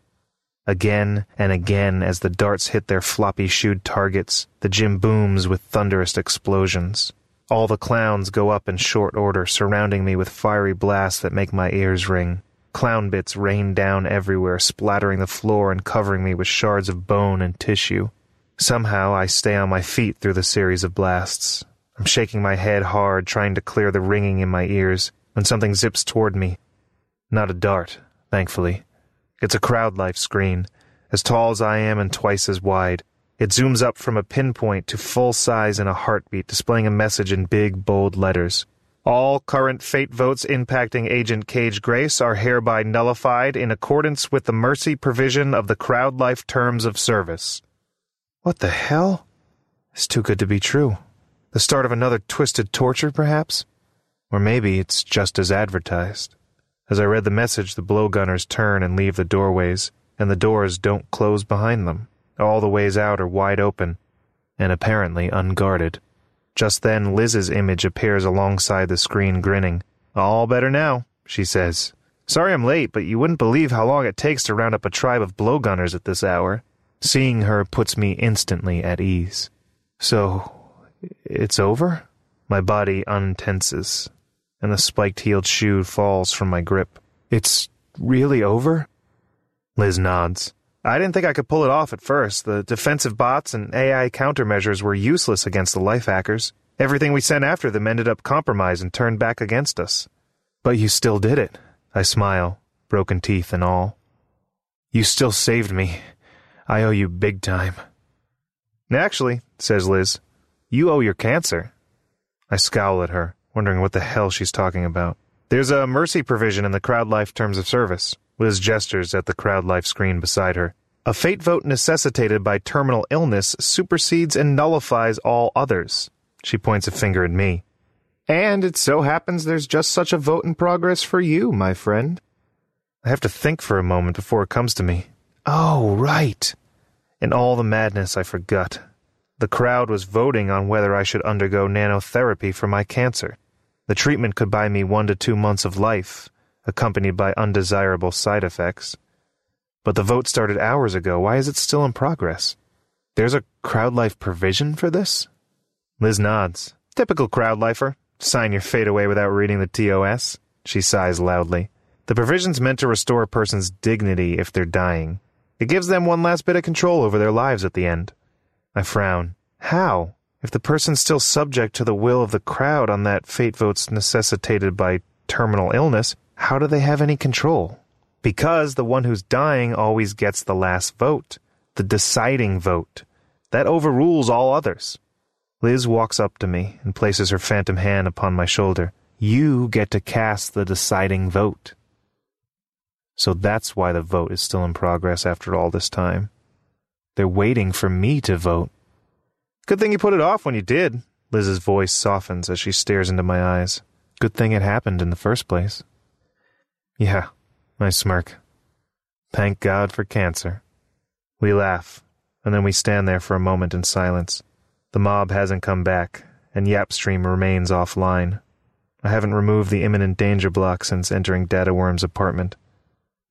Again and again, as the darts hit their floppy shoed targets, the gym booms with thunderous explosions. All the clowns go up in short order, surrounding me with fiery blasts that make my ears ring. Clown bits rain down everywhere, splattering the floor and covering me with shards of bone and tissue. Somehow I stay on my feet through the series of blasts. I'm shaking my head hard, trying to clear the ringing in my ears, when something zips toward me. Not a dart, thankfully. It's a crowd life screen, as tall as I am and twice as wide. It zooms up from a pinpoint to full size in a heartbeat, displaying a message in big, bold letters. All current fate votes impacting Agent Cage Grice are hereby nullified in accordance with the mercy provision of the crowd life terms of service. What the hell? It's too good to be true. The start of another twisted torture, perhaps? Or maybe it's just as advertised. As I read the message, the blowgunners turn and leave the doorways, and the doors don't close behind them. All the ways out are wide open, and apparently unguarded. Just then, Liz's image appears alongside the screen, grinning. All better now, she says. Sorry I'm late, but you wouldn't believe how long it takes to round up a tribe of blowgunners at this hour. Seeing her puts me instantly at ease. So, it's over? My body untenses and the spiked heeled shoe falls from my grip. It's really over? Liz nods. I didn't think I could pull it off at first. The defensive bots and AI countermeasures were useless against the life hackers. Everything we sent after them ended up compromised and turned back against us. But you still did it. I smile, broken teeth and all. You still saved me. I owe you big time. Actually, says Liz, you owe your cancer. I scowl at her wondering what the hell she's talking about. There's a mercy provision in the Crowd Life Terms of Service. Liz gestures at the Crowd Life screen beside her. A fate vote necessitated by terminal illness supersedes and nullifies all others. She points a finger at me. And it so happens there's just such a vote in progress for you, my friend. I have to think for a moment before it comes to me. Oh, right. In all the madness, I forgot. The crowd was voting on whether I should undergo nanotherapy for my cancer. The treatment could buy me one to two months of life, accompanied by undesirable side effects. But the vote started hours ago. Why is it still in progress? There's a crowd life provision for this? Liz nods. Typical crowd lifer. Sign your fate away without reading the TOS. She sighs loudly. The provision's meant to restore a person's dignity if they're dying. It gives them one last bit of control over their lives at the end. I frown. How? If the person's still subject to the will of the crowd on that fate vote's necessitated by terminal illness, how do they have any control? Because the one who's dying always gets the last vote, the deciding vote. That overrules all others. Liz walks up to me and places her phantom hand upon my shoulder. You get to cast the deciding vote. So that's why the vote is still in progress after all this time. They're waiting for me to vote. Good thing you put it off when you did. Liz's voice softens as she stares into my eyes. Good thing it happened in the first place. Yeah, I smirk. Thank God for cancer. We laugh, and then we stand there for a moment in silence. The mob hasn't come back, and Yapstream remains offline. I haven't removed the imminent danger block since entering Dataworm's apartment.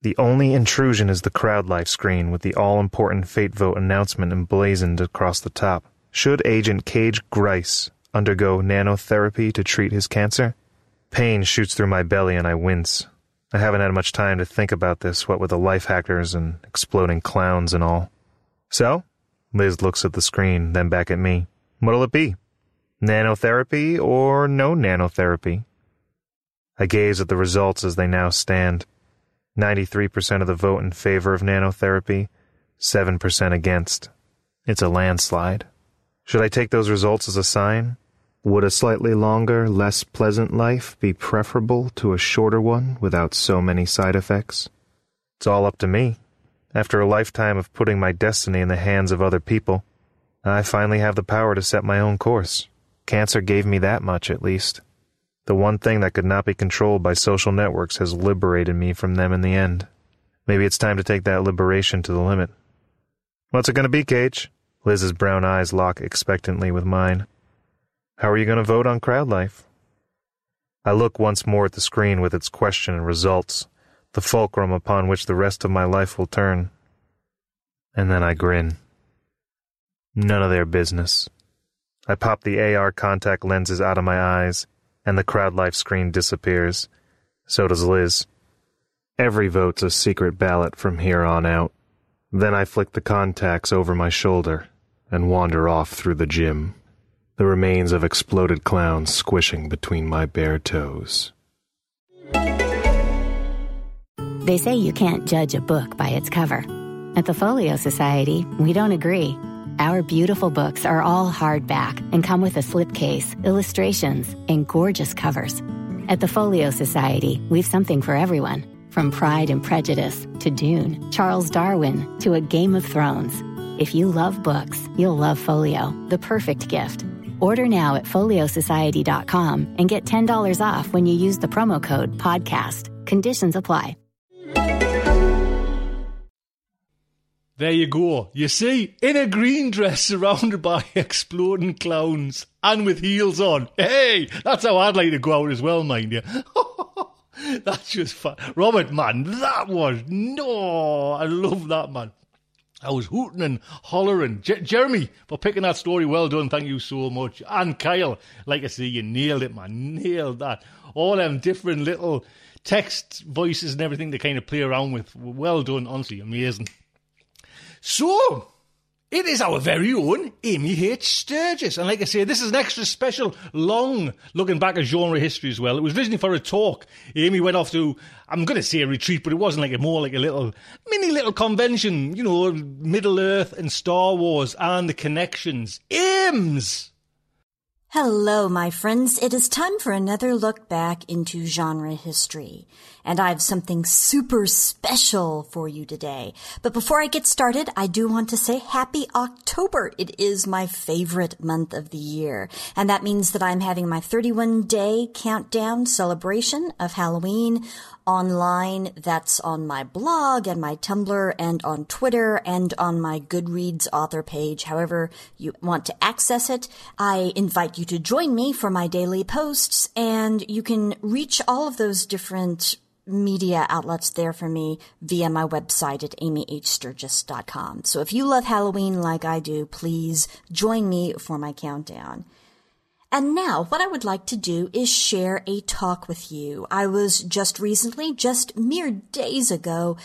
The only intrusion is the crowd life screen with the all important fate vote announcement emblazoned across the top. Should Agent Cage Grice undergo nanotherapy to treat his cancer? Pain shoots through my belly and I wince. I haven't had much time to think about this, what with the life hackers and exploding clowns and all. So, Liz looks at the screen, then back at me. What'll it be? Nanotherapy or no nanotherapy? I gaze at the results as they now stand. 93% of the vote in favor of nanotherapy, 7% against. It's a landslide. Should I take those results as a sign? Would a slightly longer, less pleasant life be preferable to a shorter one without so many side effects? It's all up to me. After a lifetime of putting my destiny in the hands of other people, I finally have the power to set my own course. Cancer gave me that much, at least. The one thing that could not be controlled by social networks has liberated me from them in the end. Maybe it's time to take that liberation to the limit. What's it going to be, Cage? Liz's brown eyes lock expectantly with mine. How are you going to vote on crowd life? I look once more at the screen with its question and results, the fulcrum upon which the rest of my life will turn. And then I grin. None of their business. I pop the AR contact lenses out of my eyes, and the crowd life screen disappears. So does Liz. Every vote's a secret ballot from here on out. Then I flick the contacts over my shoulder and wander off through the gym, the remains of exploded clowns squishing between my bare toes. They say you can't judge a book by its cover. At the Folio Society, we don't agree. Our beautiful books are all hardback and come with a slipcase, illustrations, and gorgeous covers. At the Folio Society, we've something for everyone. From Pride and Prejudice to Dune, Charles Darwin to A Game of Thrones. If you love books, you'll love Folio, the perfect gift. Order now at foliosociety.com and get $10 off when you use the promo code PODCAST. Conditions apply. There you go. You see, in a green dress surrounded by exploding clowns and with heels on. Hey, that's how I'd like to go out as well, mind you. that's just fun. Robert, man, that was, no, I love that, man. I was hooting and hollering. Jeremy, for picking that story, well done. Thank you so much. And Kyle, like I say, you nailed it, man. Nailed that. All them different little text voices and everything to kind of play around with. Well done, honestly, amazing. So, it is our very own Amy H. Sturgis. And like I say, this is an extra special, long looking back at genre history as well. It was originally for a talk. Amy went off to, I'm going to say a retreat, but it wasn't like a more like a little, mini little convention, you know, Middle Earth and Star Wars and the connections. Ames! Hello, my friends. It is time for another look back into genre history. And I have something super special for you today. But before I get started, I do want to say happy October. It is my favorite month of the year. And that means that I'm having my 31 day countdown celebration of Halloween online. That's on my blog and my Tumblr and on Twitter and on my Goodreads author page. However you want to access it, I invite you to join me for my daily posts and you can reach all of those different media outlets there for me via my website at amyhsturgis.com. So if you love Halloween like I do, please join me for my countdown. And now what I would like to do is share a talk with you. I was just recently, just mere days ago,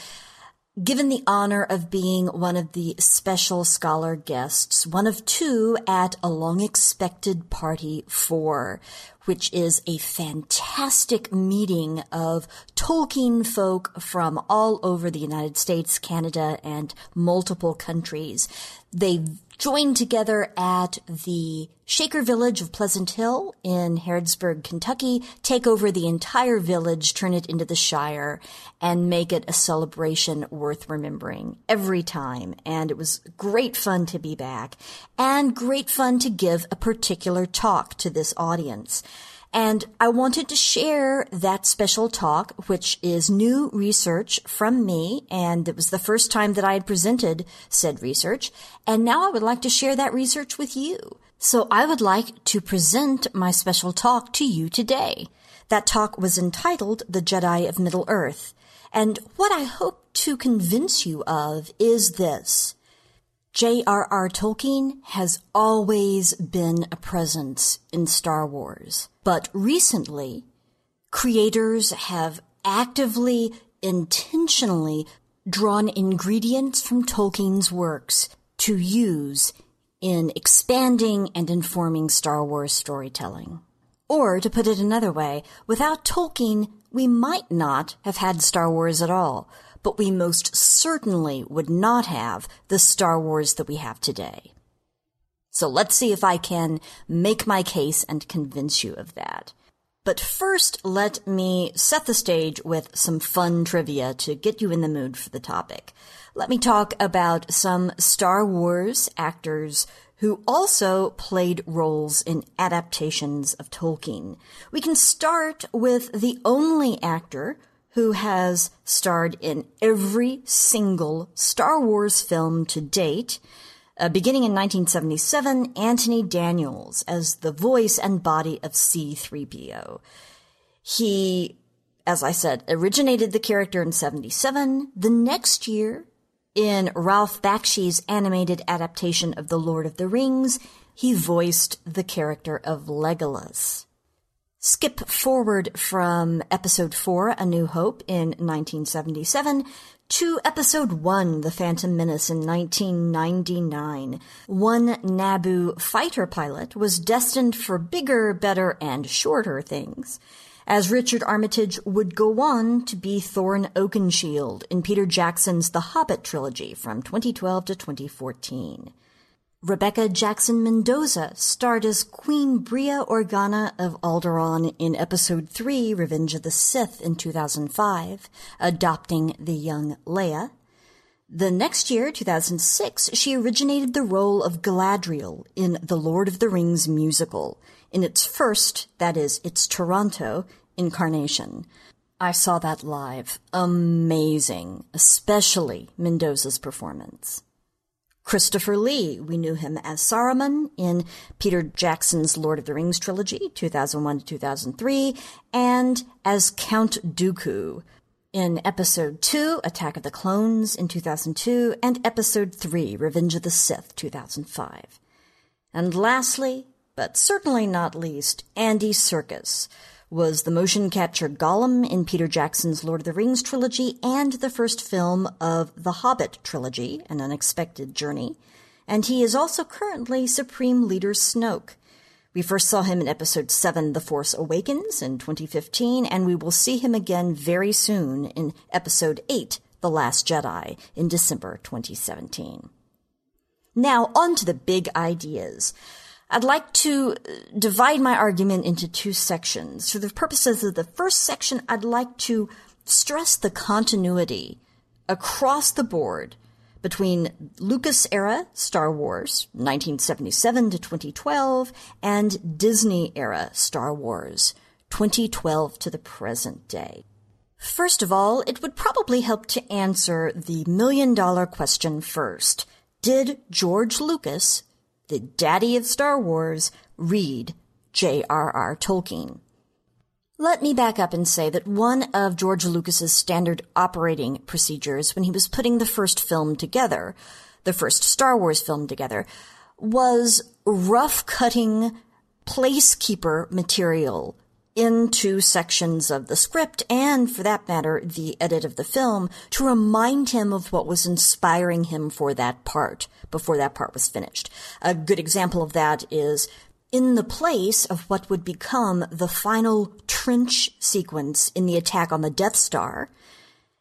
given the honor of being one of the special scholar guests, one of two at a long expected party four, which is a fantastic meeting of Tolkien folk from all over the United States, Canada, and multiple countries. They joined together at the Shaker Village of Pleasant Hill in Harrodsburg, Kentucky, take over the entire village, turn it into the Shire, and make it a celebration worth remembering every time. And it was great fun to be back and great fun to give a particular talk to this audience. And I wanted to share that special talk, which is new research from me. And it was the first time that I had presented said research. And now I would like to share that research with you. So I would like to present my special talk to you today. That talk was entitled The Jedi of Middle Earth. And what I hope to convince you of is this. J.R.R. Tolkien has always been a presence in Star Wars. But recently, creators have actively, intentionally drawn ingredients from Tolkien's works to use in expanding and informing Star Wars storytelling. Or, to put it another way, without Tolkien, we might not have had Star Wars at all, but we most certainly would not have the Star Wars that we have today. So let's see if I can make my case and convince you of that. But first, let me set the stage with some fun trivia to get you in the mood for the topic. Let me talk about some Star Wars actors who also played roles in adaptations of Tolkien. We can start with the only actor who has starred in every single Star Wars film to date. Uh, beginning in 1977, Anthony Daniels as the voice and body of C3PO. He, as I said, originated the character in 77. The next year, in Ralph Bakshi's animated adaptation of The Lord of the Rings, he voiced the character of Legolas. Skip forward from episode 4, A New Hope, in 1977, to episode 1, The Phantom Menace, in 1999. One Naboo fighter pilot was destined for bigger, better, and shorter things as Richard Armitage would go on to be Thorin Oakenshield in Peter Jackson's The Hobbit trilogy from 2012 to 2014. Rebecca Jackson Mendoza starred as Queen Breha Organa of Alderaan in Episode 3, Revenge of the Sith in 2005, adopting the young Leia. The next year, 2006, she originated the role of Galadriel in The Lord of the Rings musical, in its first, that is, its Toronto, incarnation. I saw that live. Amazing, especially Mendoza's performance. Christopher Lee, we knew him as Saruman in Peter Jackson's Lord of the Rings trilogy, 2001 to 2003, and as Count Dooku in Episode 2, Attack of the Clones in 2002, and Episode 3, Revenge of the Sith, 2005. And lastly, but certainly not least, Andy Serkis, was the motion capture Gollum in Peter Jackson's Lord of the Rings trilogy and the first film of the Hobbit trilogy, An Unexpected Journey. And he is also currently Supreme Leader Snoke. We first saw him in episode 7, The Force Awakens, in 2015, and we will see him again very soon in episode 8, The Last Jedi, in December 2017. Now, on to the big ideas. I'd like to uh, divide my argument into two sections. For the purposes of the first section, I'd like to stress the continuity across the board between Lucas era Star Wars, 1977 to 2012, and Disney era Star Wars, 2012 to the present day. First of all, it would probably help to answer the million dollar question first. Did George Lucas, the daddy of Star Wars, read J.R.R. Tolkien? Let me back up and say that one of George Lucas's standard operating procedures when he was putting the first film together, the first Star Wars film together, was rough cutting placekeeper material into sections of the script and, for that matter, the edit of the film to remind him of what was inspiring him for that part before that part was finished. A good example of that is in the place of what would become the final trench sequence in the attack on the Death Star,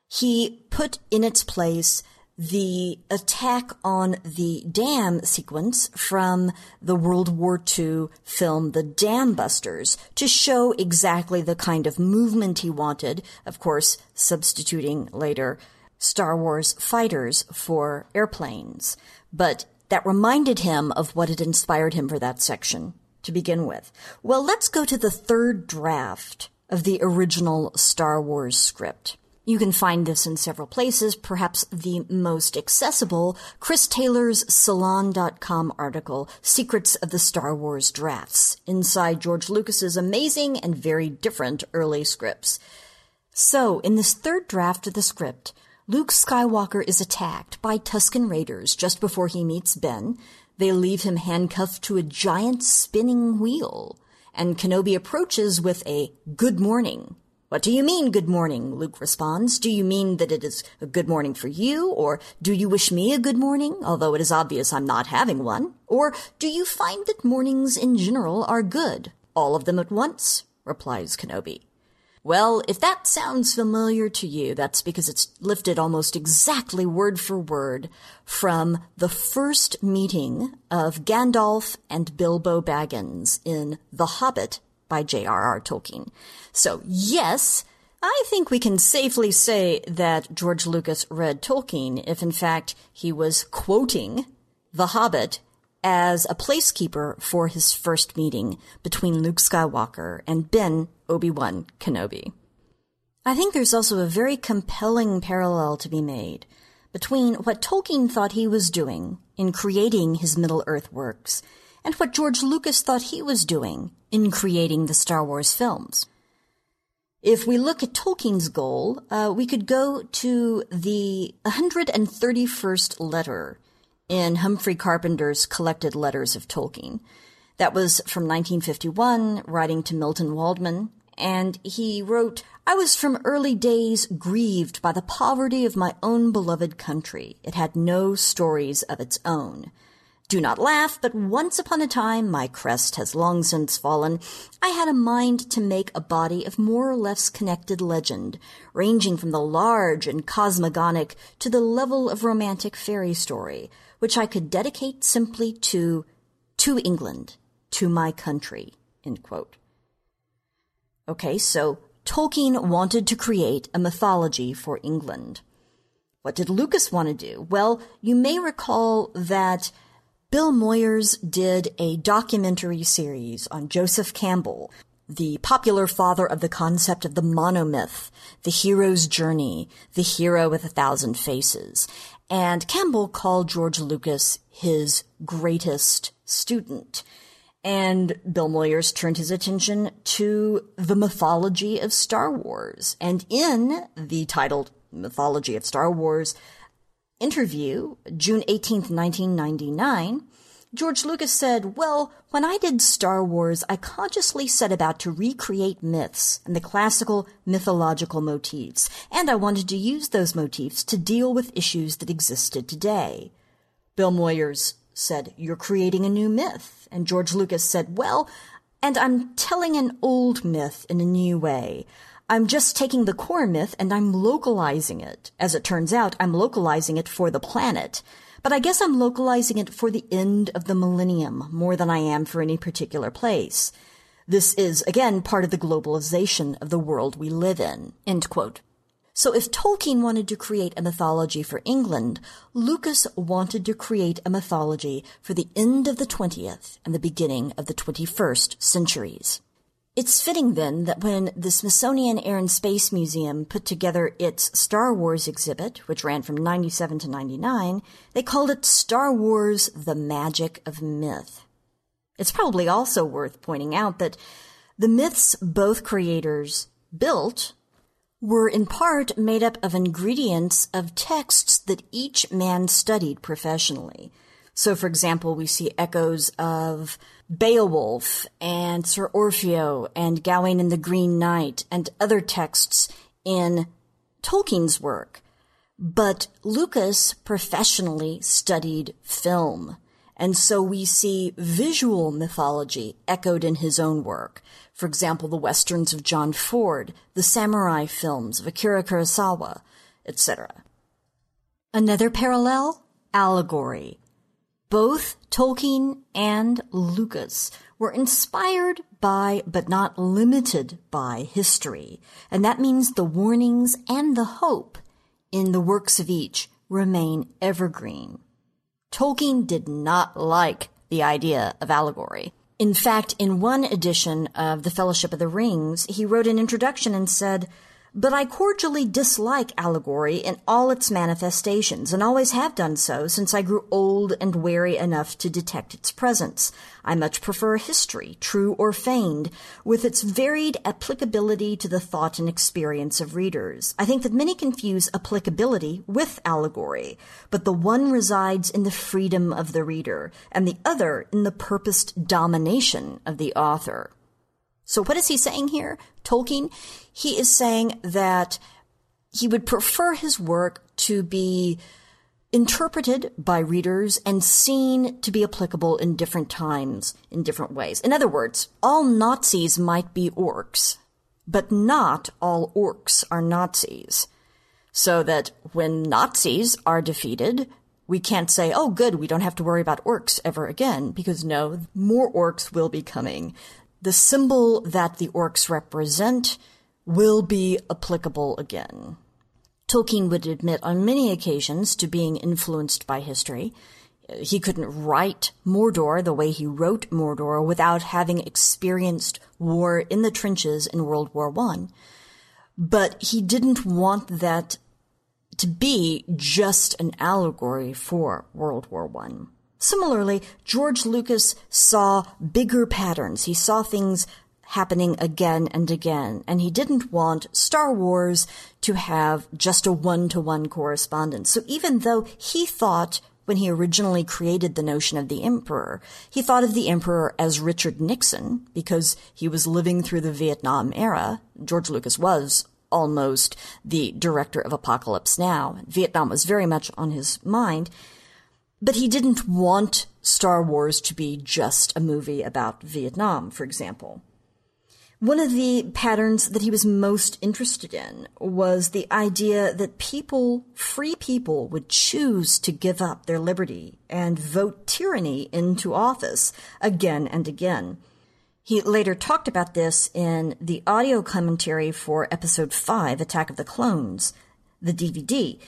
he put in its place the attack on the dam sequence from the World War II film The Dam Busters to show exactly the kind of movement he wanted, of course, substituting later Star Wars fighters for airplanes. But that reminded him of what had inspired him for that section to begin with. Well, let's go to the third draft of the original Star Wars script. You can find this in several places, perhaps the most accessible, Chris Taylor's Salon.com article, Secrets of the Star Wars Drafts, inside George Lucas's amazing and very different early scripts. So, in this third draft of the script, Luke Skywalker is attacked by Tusken Raiders just before he meets Ben. They leave him handcuffed to a giant spinning wheel, and Kenobi approaches with a good morning what do you mean, good morning? Luke responds. Do you mean that it is a good morning for you? Or do you wish me a good morning, although it is obvious I'm not having one? Or do you find that mornings in general are good? All of them at once? replies Kenobi. Well, if that sounds familiar to you, that's because it's lifted almost exactly word for word from the first meeting of Gandalf and Bilbo Baggins in The Hobbit by J.R.R. Tolkien. So, yes, I think we can safely say that George Lucas read Tolkien if, in fact, he was quoting The Hobbit as a placekeeper for his first meeting between Luke Skywalker and Ben Obi-Wan Kenobi. I think there's also a very compelling parallel to be made between what Tolkien thought he was doing in creating his Middle Earth works and what George Lucas thought he was doing in creating the Star Wars films. If we look at Tolkien's goal, uh, we could go to the 131st letter in Humphrey Carpenter's collected letters of Tolkien. That was from 1951, writing to Milton Waldman, and he wrote, I was from early days grieved by the poverty of my own beloved country. It had no stories of its own. Do not laugh, but once upon a time, my crest has long since fallen, I had a mind to make a body of more or less connected legend, ranging from the large and cosmogonic to the level of romantic fairy story, which I could dedicate simply to, to England, to my country, Okay, so Tolkien wanted to create a mythology for England. What did Lucas want to do? Well, you may recall that Bill Moyers did a documentary series on Joseph Campbell, the popular father of the concept of the monomyth, the hero's journey, the hero with a thousand faces. And Campbell called George Lucas his greatest student. And Bill Moyers turned his attention to the mythology of Star Wars. And in the titled Mythology of Star Wars, interview, June 18th, 1999, George Lucas said, Well, when I did Star Wars, I consciously set about to recreate myths and the classical mythological motifs, and I wanted to use those motifs to deal with issues that existed today. Bill Moyers said, You're creating a new myth. And George Lucas said, Well, and I'm telling an old myth in a new way. I'm just taking the core myth and I'm localizing it. As it turns out, I'm localizing it for the planet. but I guess I'm localizing it for the end of the millennium more than I am for any particular place. This is, again, part of the globalization of the world we live in. End quote. So if Tolkien wanted to create a mythology for England, Lucas wanted to create a mythology for the end of the 20th and the beginning of the 21st centuries. It's fitting then that when the Smithsonian Air and Space Museum put together its Star Wars exhibit, which ran from 97 to 99, they called it Star Wars The Magic of Myth. It's probably also worth pointing out that the myths both creators built were in part made up of ingredients of texts that each man studied professionally. So, for example, we see echoes of Beowulf and Sir Orfeo and Gawain and the Green Knight and other texts in Tolkien's work. But Lucas professionally studied film. And so we see visual mythology echoed in his own work. For example, the westerns of John Ford, the samurai films of Akira Kurosawa, etc. Another parallel? Allegory. Both Tolkien and Lucas were inspired by, but not limited by, history. And that means the warnings and the hope in the works of each remain evergreen. Tolkien did not like the idea of allegory. In fact, in one edition of The Fellowship of the Rings, he wrote an introduction and said, but I cordially dislike allegory in all its manifestations, and always have done so since I grew old and wary enough to detect its presence. I much prefer history, true or feigned, with its varied applicability to the thought and experience of readers. I think that many confuse applicability with allegory, but the one resides in the freedom of the reader, and the other in the purposed domination of the author. So what is he saying here? Tolkien? He is saying that he would prefer his work to be interpreted by readers and seen to be applicable in different times, in different ways. In other words, all Nazis might be orcs, but not all orcs are Nazis. So that when Nazis are defeated, we can't say, oh, good, we don't have to worry about orcs ever again, because no, more orcs will be coming the symbol that the orcs represent will be applicable again. Tolkien would admit on many occasions to being influenced by history. He couldn't write Mordor the way he wrote Mordor without having experienced war in the trenches in World War I. But he didn't want that to be just an allegory for World War I. Similarly, George Lucas saw bigger patterns. He saw things happening again and again, and he didn't want Star Wars to have just a one-to-one correspondence. So even though he thought when he originally created the notion of the emperor, he thought of the emperor as Richard Nixon because he was living through the Vietnam era. George Lucas was almost the director of Apocalypse Now. Vietnam was very much on his mind. But he didn't want Star Wars to be just a movie about Vietnam, for example. One of the patterns that he was most interested in was the idea that people, free people, would choose to give up their liberty and vote tyranny into office again and again. He later talked about this in the audio commentary for episode 5, Attack of the Clones, the DVD.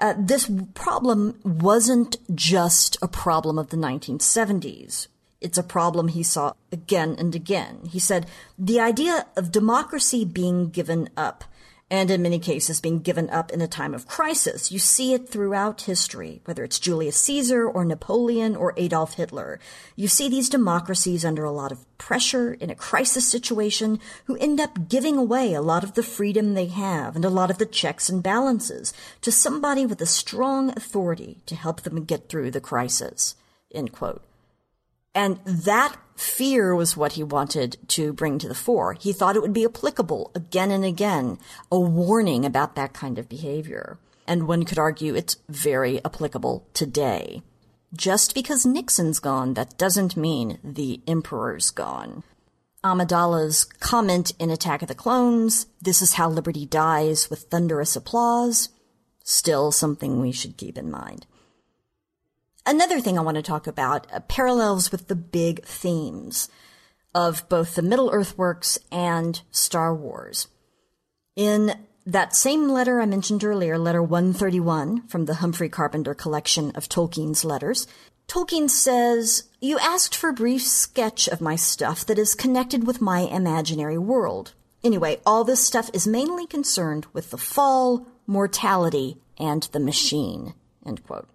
Uh, this problem wasn't just a problem of the 1970s. It's a problem he saw again and again. He said, the idea of democracy being given up and in many cases being given up in a time of crisis. You see it throughout history, whether it's Julius Caesar or Napoleon or Adolf Hitler. You see these democracies under a lot of pressure in a crisis situation who end up giving away a lot of the freedom they have and a lot of the checks and balances to somebody with a strong authority to help them get through the crisis. End quote. And that fear was what he wanted to bring to the fore. He thought it would be applicable again and again, a warning about that kind of behavior. And one could argue it's very applicable today. Just because Nixon's gone, that doesn't mean the emperor's gone. Amidala's comment in Attack of the Clones, this is how liberty dies with thunderous applause, still something we should keep in mind. Another thing I want to talk about uh, parallels with the big themes of both the Middle Earth works and Star Wars. In that same letter I mentioned earlier, letter 131 from the Humphrey Carpenter collection of Tolkien's letters, Tolkien says, You asked for a brief sketch of my stuff that is connected with my imaginary world. Anyway, all this stuff is mainly concerned with the fall, mortality, and the machine. End quote.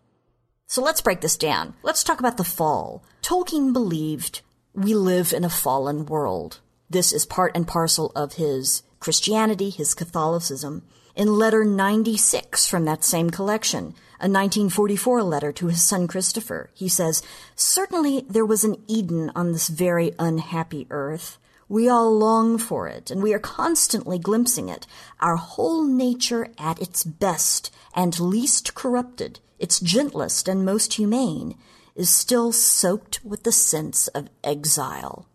So let's break this down. Let's talk about the fall. Tolkien believed we live in a fallen world. This is part and parcel of his Christianity, his Catholicism. In letter 96 from that same collection, a 1944 letter to his son Christopher, he says, Certainly there was an Eden on this very unhappy earth. We all long for it, and we are constantly glimpsing it, our whole nature at its best and least corrupted, its gentlest and most humane, is still soaked with the sense of exile.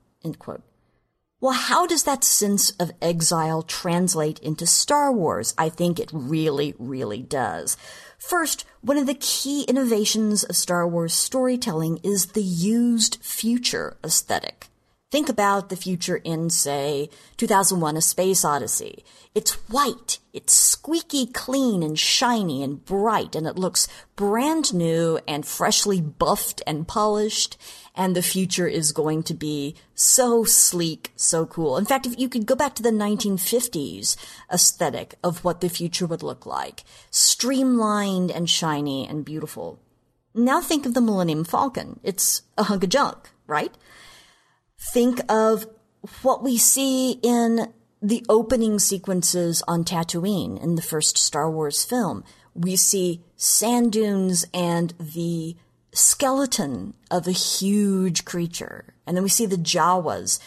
Well, how does that sense of exile translate into Star Wars? I think it really, really does. First, one of the key innovations of Star Wars storytelling is the used future aesthetic. Think about the future in, say, 2001 A Space Odyssey. It's white, it's squeaky clean and shiny and bright, and it looks brand new and freshly buffed and polished, and the future is going to be so sleek, so cool. In fact, if you could go back to the 1950s aesthetic of what the future would look like, streamlined and shiny and beautiful. Now think of the Millennium Falcon. It's a hunk of junk, right? Think of what we see in the opening sequences on Tatooine in the first Star Wars film. We see sand dunes and the skeleton of a huge creature. And then we see the Jawas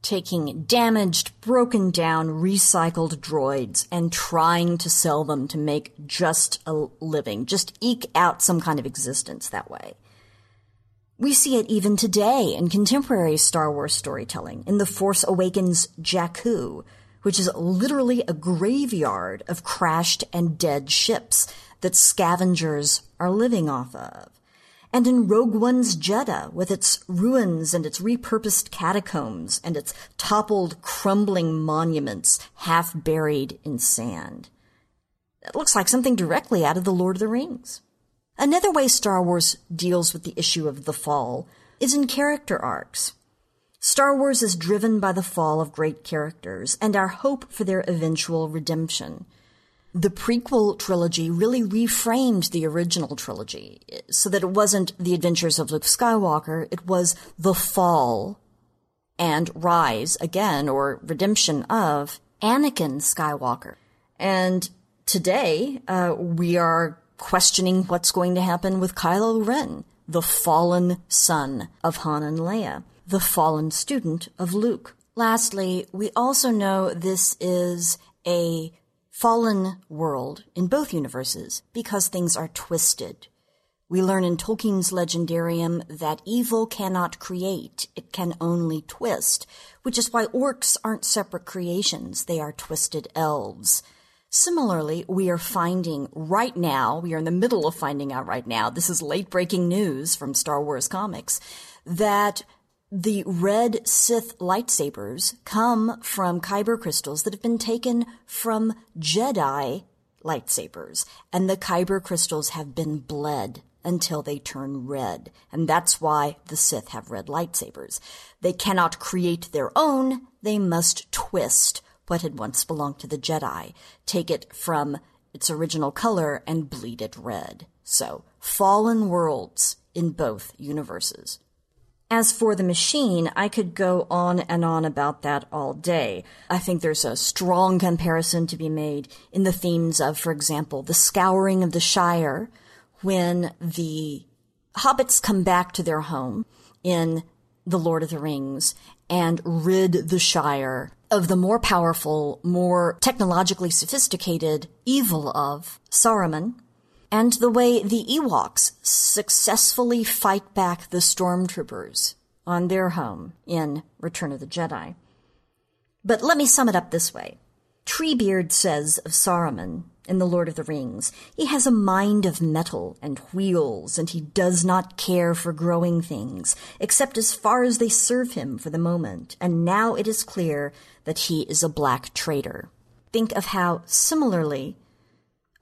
taking damaged, broken down, recycled droids and trying to sell them to make just a living, just eke out some kind of existence that way. We see it even today in contemporary Star Wars storytelling in The Force Awakens Jakku, which is literally a graveyard of crashed and dead ships that scavengers are living off of. And in Rogue One's Jedha, with its ruins and its repurposed catacombs and its toppled, crumbling monuments half buried in sand. It looks like something directly out of The Lord of the Rings. Another way Star Wars deals with the issue of the fall is in character arcs. Star Wars is driven by the fall of great characters and our hope for their eventual redemption. The prequel trilogy really reframed the original trilogy so that it wasn't the adventures of Luke Skywalker, it was the fall and rise again or redemption of Anakin Skywalker. And today, uh, we are questioning what's going to happen with Kylo Ren, the fallen son of Han and Leia, the fallen student of Luke. Lastly, we also know this is a fallen world in both universes because things are twisted. We learn in Tolkien's Legendarium that evil cannot create, it can only twist, which is why orcs aren't separate creations, they are twisted elves. Similarly, we are finding right now, we are in the middle of finding out right now, this is late breaking news from Star Wars comics, that the red Sith lightsabers come from kyber crystals that have been taken from Jedi lightsabers. And the kyber crystals have been bled until they turn red. And that's why the Sith have red lightsabers. They cannot create their own, they must twist what had once belonged to the Jedi, take it from its original color and bleed it red. So, fallen worlds in both universes. As for the machine, I could go on and on about that all day. I think there's a strong comparison to be made in the themes of, for example, the scouring of the Shire when the hobbits come back to their home in The Lord of the Rings and rid the Shire of the more powerful, more technologically sophisticated evil of Saruman, and the way the Ewoks successfully fight back the stormtroopers on their home in Return of the Jedi. But let me sum it up this way. Treebeard says of Saruman in The Lord of the Rings. He has a mind of metal and wheels, and he does not care for growing things, except as far as they serve him for the moment. And now it is clear that he is a black traitor. Think of how, similarly,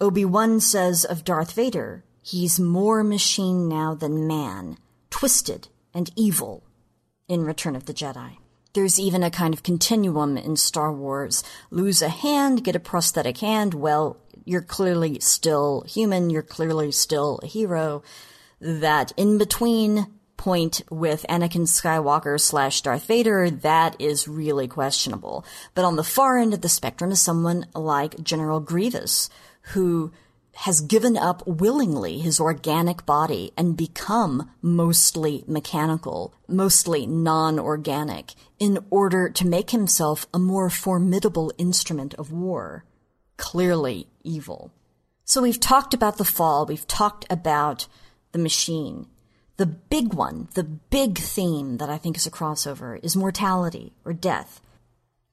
Obi-Wan says of Darth Vader, he's more machine now than man, twisted and evil in Return of the Jedi. There's even a kind of continuum in Star Wars. Lose a hand, get a prosthetic hand. Well, you're clearly still human. You're clearly still a hero. That in between point with Anakin Skywalker slash Darth Vader, that is really questionable. But on the far end of the spectrum is someone like General Grievous, who has given up willingly his organic body and become mostly mechanical, mostly non-organic, in order to make himself a more formidable instrument of war. Clearly evil. So we've talked about the fall, we've talked about the machine. The big one, the big theme that I think is a crossover is mortality or death.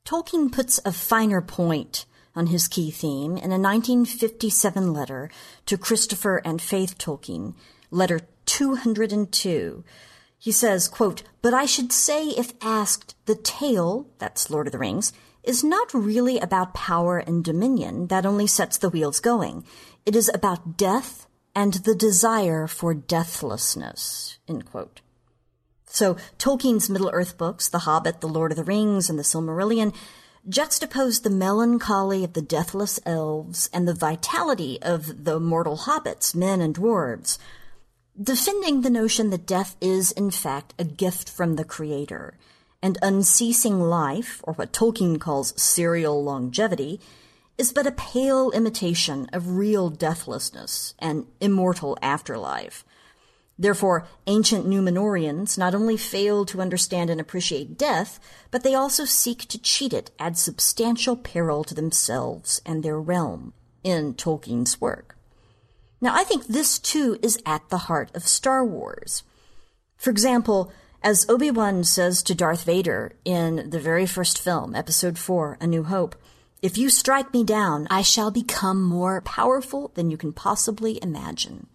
Tolkien puts a finer point on his key theme in a 1957 letter to Christopher and Faith Tolkien, letter 202. He says, quote, But I should say, if asked, the tale, that's Lord of the Rings, is not really about power and dominion that only sets the wheels going. It is about death and the desire for deathlessness. So Tolkien's Middle Earth books, The Hobbit, The Lord of the Rings, and The Silmarillion, juxtaposed the melancholy of the deathless elves and the vitality of the mortal hobbits, men and dwarves, defending the notion that death is, in fact, a gift from the Creator, and unceasing life, or what Tolkien calls serial longevity, is but a pale imitation of real deathlessness and immortal afterlife. Therefore, ancient Numenoreans not only fail to understand and appreciate death, but they also seek to cheat it at substantial peril to themselves and their realm in Tolkien's work. Now, I think this too is at the heart of Star Wars. For example, as Obi-Wan says to Darth Vader in the very first film, Episode 4, A New Hope, if you strike me down, I shall become more powerful than you can possibly imagine.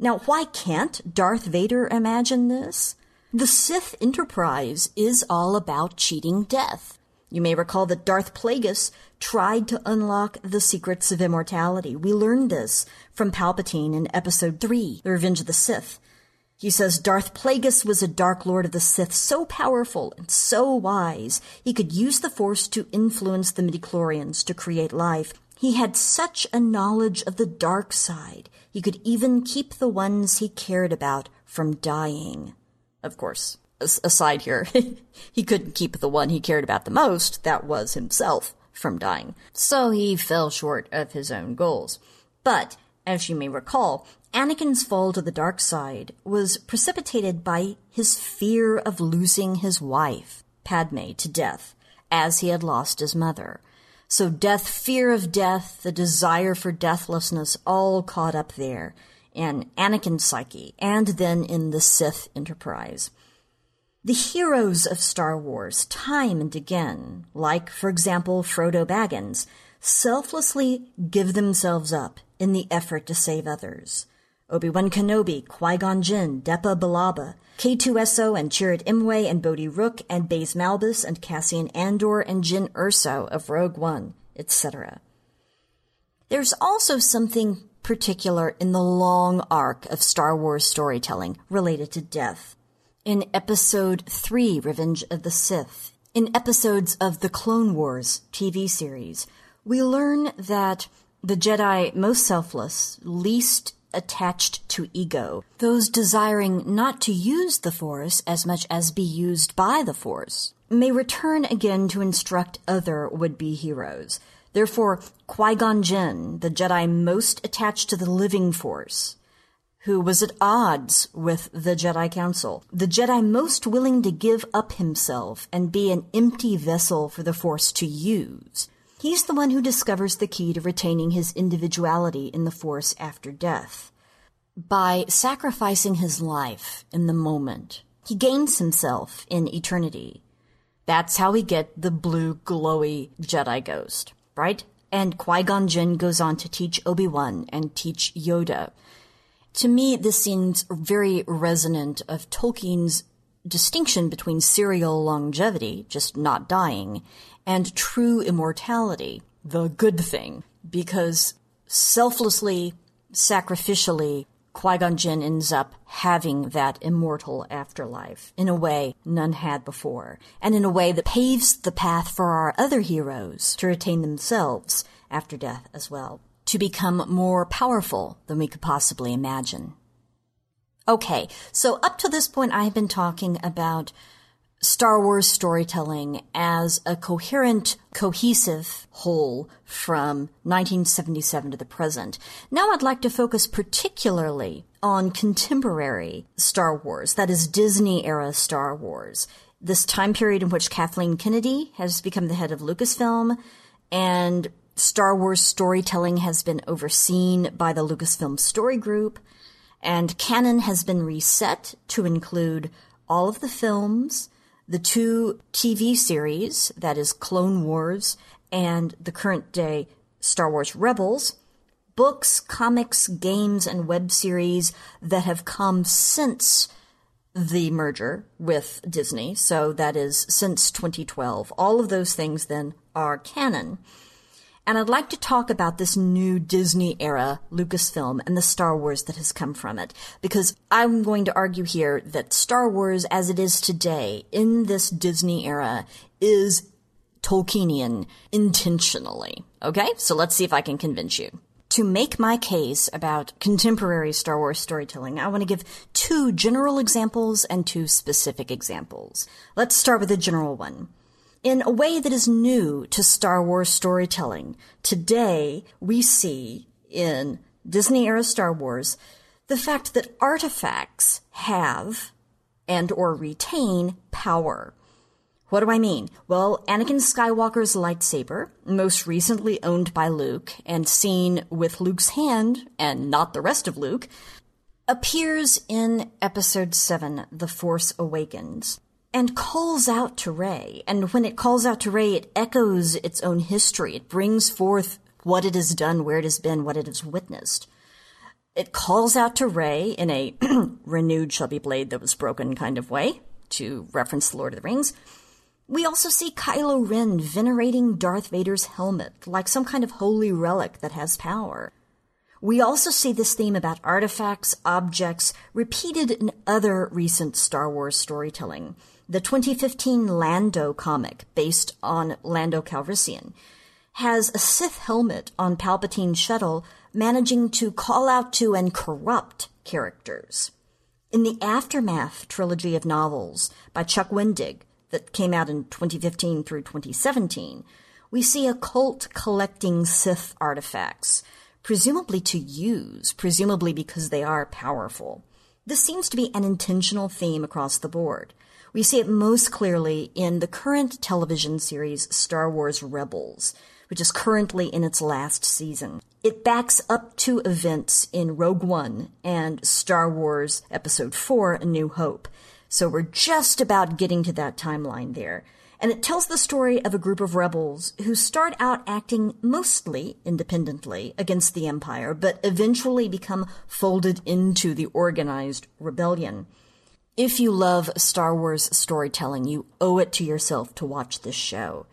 Now, why can't Darth Vader imagine this? The Sith Enterprise is all about cheating death. You may recall that Darth Plagueis tried to unlock the secrets of immortality. We learned this from Palpatine in Episode 3, The Revenge of the Sith. He says Darth Plagueis was a Dark Lord of the Sith so powerful and so wise, he could use the Force to influence the midichlorians to create life. He had such a knowledge of the dark side. He could even keep the ones he cared about from dying. Of course, aside here, he couldn't keep the one he cared about the most, that was himself, from dying. So he fell short of his own goals. But, as you may recall, Anakin's fall to the dark side was precipitated by his fear of losing his wife, Padme, to death, as he had lost his mother. So death, fear of death, the desire for deathlessness, all caught up there in Anakin's psyche and then in the Sith Enterprise. The heroes of Star Wars, time and again, like, for example, Frodo Baggins, selflessly give themselves up in the effort to save others. Obi-Wan Kenobi, Qui-Gon Jinn, Depa Billaba, K2SO and Chirrut Imwe and Bodhi Rook and Baze Malbus and Cassian Andor and Jyn Erso of Rogue One, etc. There's also something particular in the long arc of Star Wars storytelling related to death. In Episode 3, Revenge of the Sith, in episodes of the Clone Wars TV series, we learn that the Jedi most selfless, least attached to ego, those desiring not to use the Force as much as be used by the Force, may return again to instruct other would-be heroes. Therefore, Qui-Gon Jinn, the Jedi most attached to the living Force, who was at odds with the Jedi Council, the Jedi most willing to give up himself and be an empty vessel for the Force to use, He's the one who discovers the key to retaining his individuality in the Force after death. By sacrificing his life in the moment, he gains himself in eternity. That's how we get the blue, glowy Jedi ghost, right? and Qui-Gon Jinn goes on to teach Obi-Wan and teach Yoda. To me, this seems very resonant of Tolkien's distinction between serial longevity, just not dying, and true immortality, the good thing, because selflessly, sacrificially, Qui-Gon Jinn ends up having that immortal afterlife in a way none had before, and in a way that paves the path for our other heroes to retain themselves after death as well, to become more powerful than we could possibly imagine. Okay, so up to this point I have been talking about Star Wars storytelling as a coherent, cohesive whole from 1977 to the present. Now I'd like to focus particularly on contemporary Star Wars, that is Disney era Star Wars. This time period in which Kathleen Kennedy has become the head of Lucasfilm and Star Wars storytelling has been overseen by the Lucasfilm Story Group and canon has been reset to include all of the films, the two TV series, that is Clone Wars and the current day Star Wars Rebels, books, comics, games, and web series that have come since the merger with Disney. So that is since 2012. All of those things then are canon. And I'd like to talk about this new Disney era Lucasfilm and the Star Wars that has come from it. Because I'm going to argue here that Star Wars as it is today in this Disney era is Tolkienian intentionally. Okay? So let's see if I can convince you. To make my case about contemporary Star Wars storytelling, I want to give two general examples and two specific examples. Let's start with the general one in a way that is new to Star Wars storytelling. Today, we see in Disney era Star Wars the fact that artifacts have and or retain power. What do I mean? Well, Anakin Skywalker's lightsaber, most recently owned by Luke and seen with Luke's hand and not the rest of Luke, appears in episode 7, The Force Awakens and calls out to Rey. And when it calls out to Rey, it echoes its own history. It brings forth what it has done, where it has been, what it has witnessed. It calls out to Rey in a renewed be blade that was broken kind of way, to reference the Lord of the Rings. We also see Kylo Ren venerating Darth Vader's helmet like some kind of holy relic that has power. We also see this theme about artifacts, objects, repeated in other recent Star Wars storytelling. The 2015 Lando comic, based on Lando Calrissian, has a Sith helmet on Palpatine's shuttle managing to call out to and corrupt characters. In the Aftermath trilogy of novels by Chuck Wendig that came out in 2015 through 2017, we see a cult collecting Sith artifacts, presumably to use, presumably because they are powerful. This seems to be an intentional theme across the board. We see it most clearly in the current television series Star Wars Rebels, which is currently in its last season. It backs up to events in Rogue One and Star Wars Episode 4 A New Hope. So we're just about getting to that timeline there. And it tells the story of a group of rebels who start out acting mostly independently against the Empire, but eventually become folded into the organized rebellion. If you love Star Wars storytelling, you owe it to yourself to watch this show.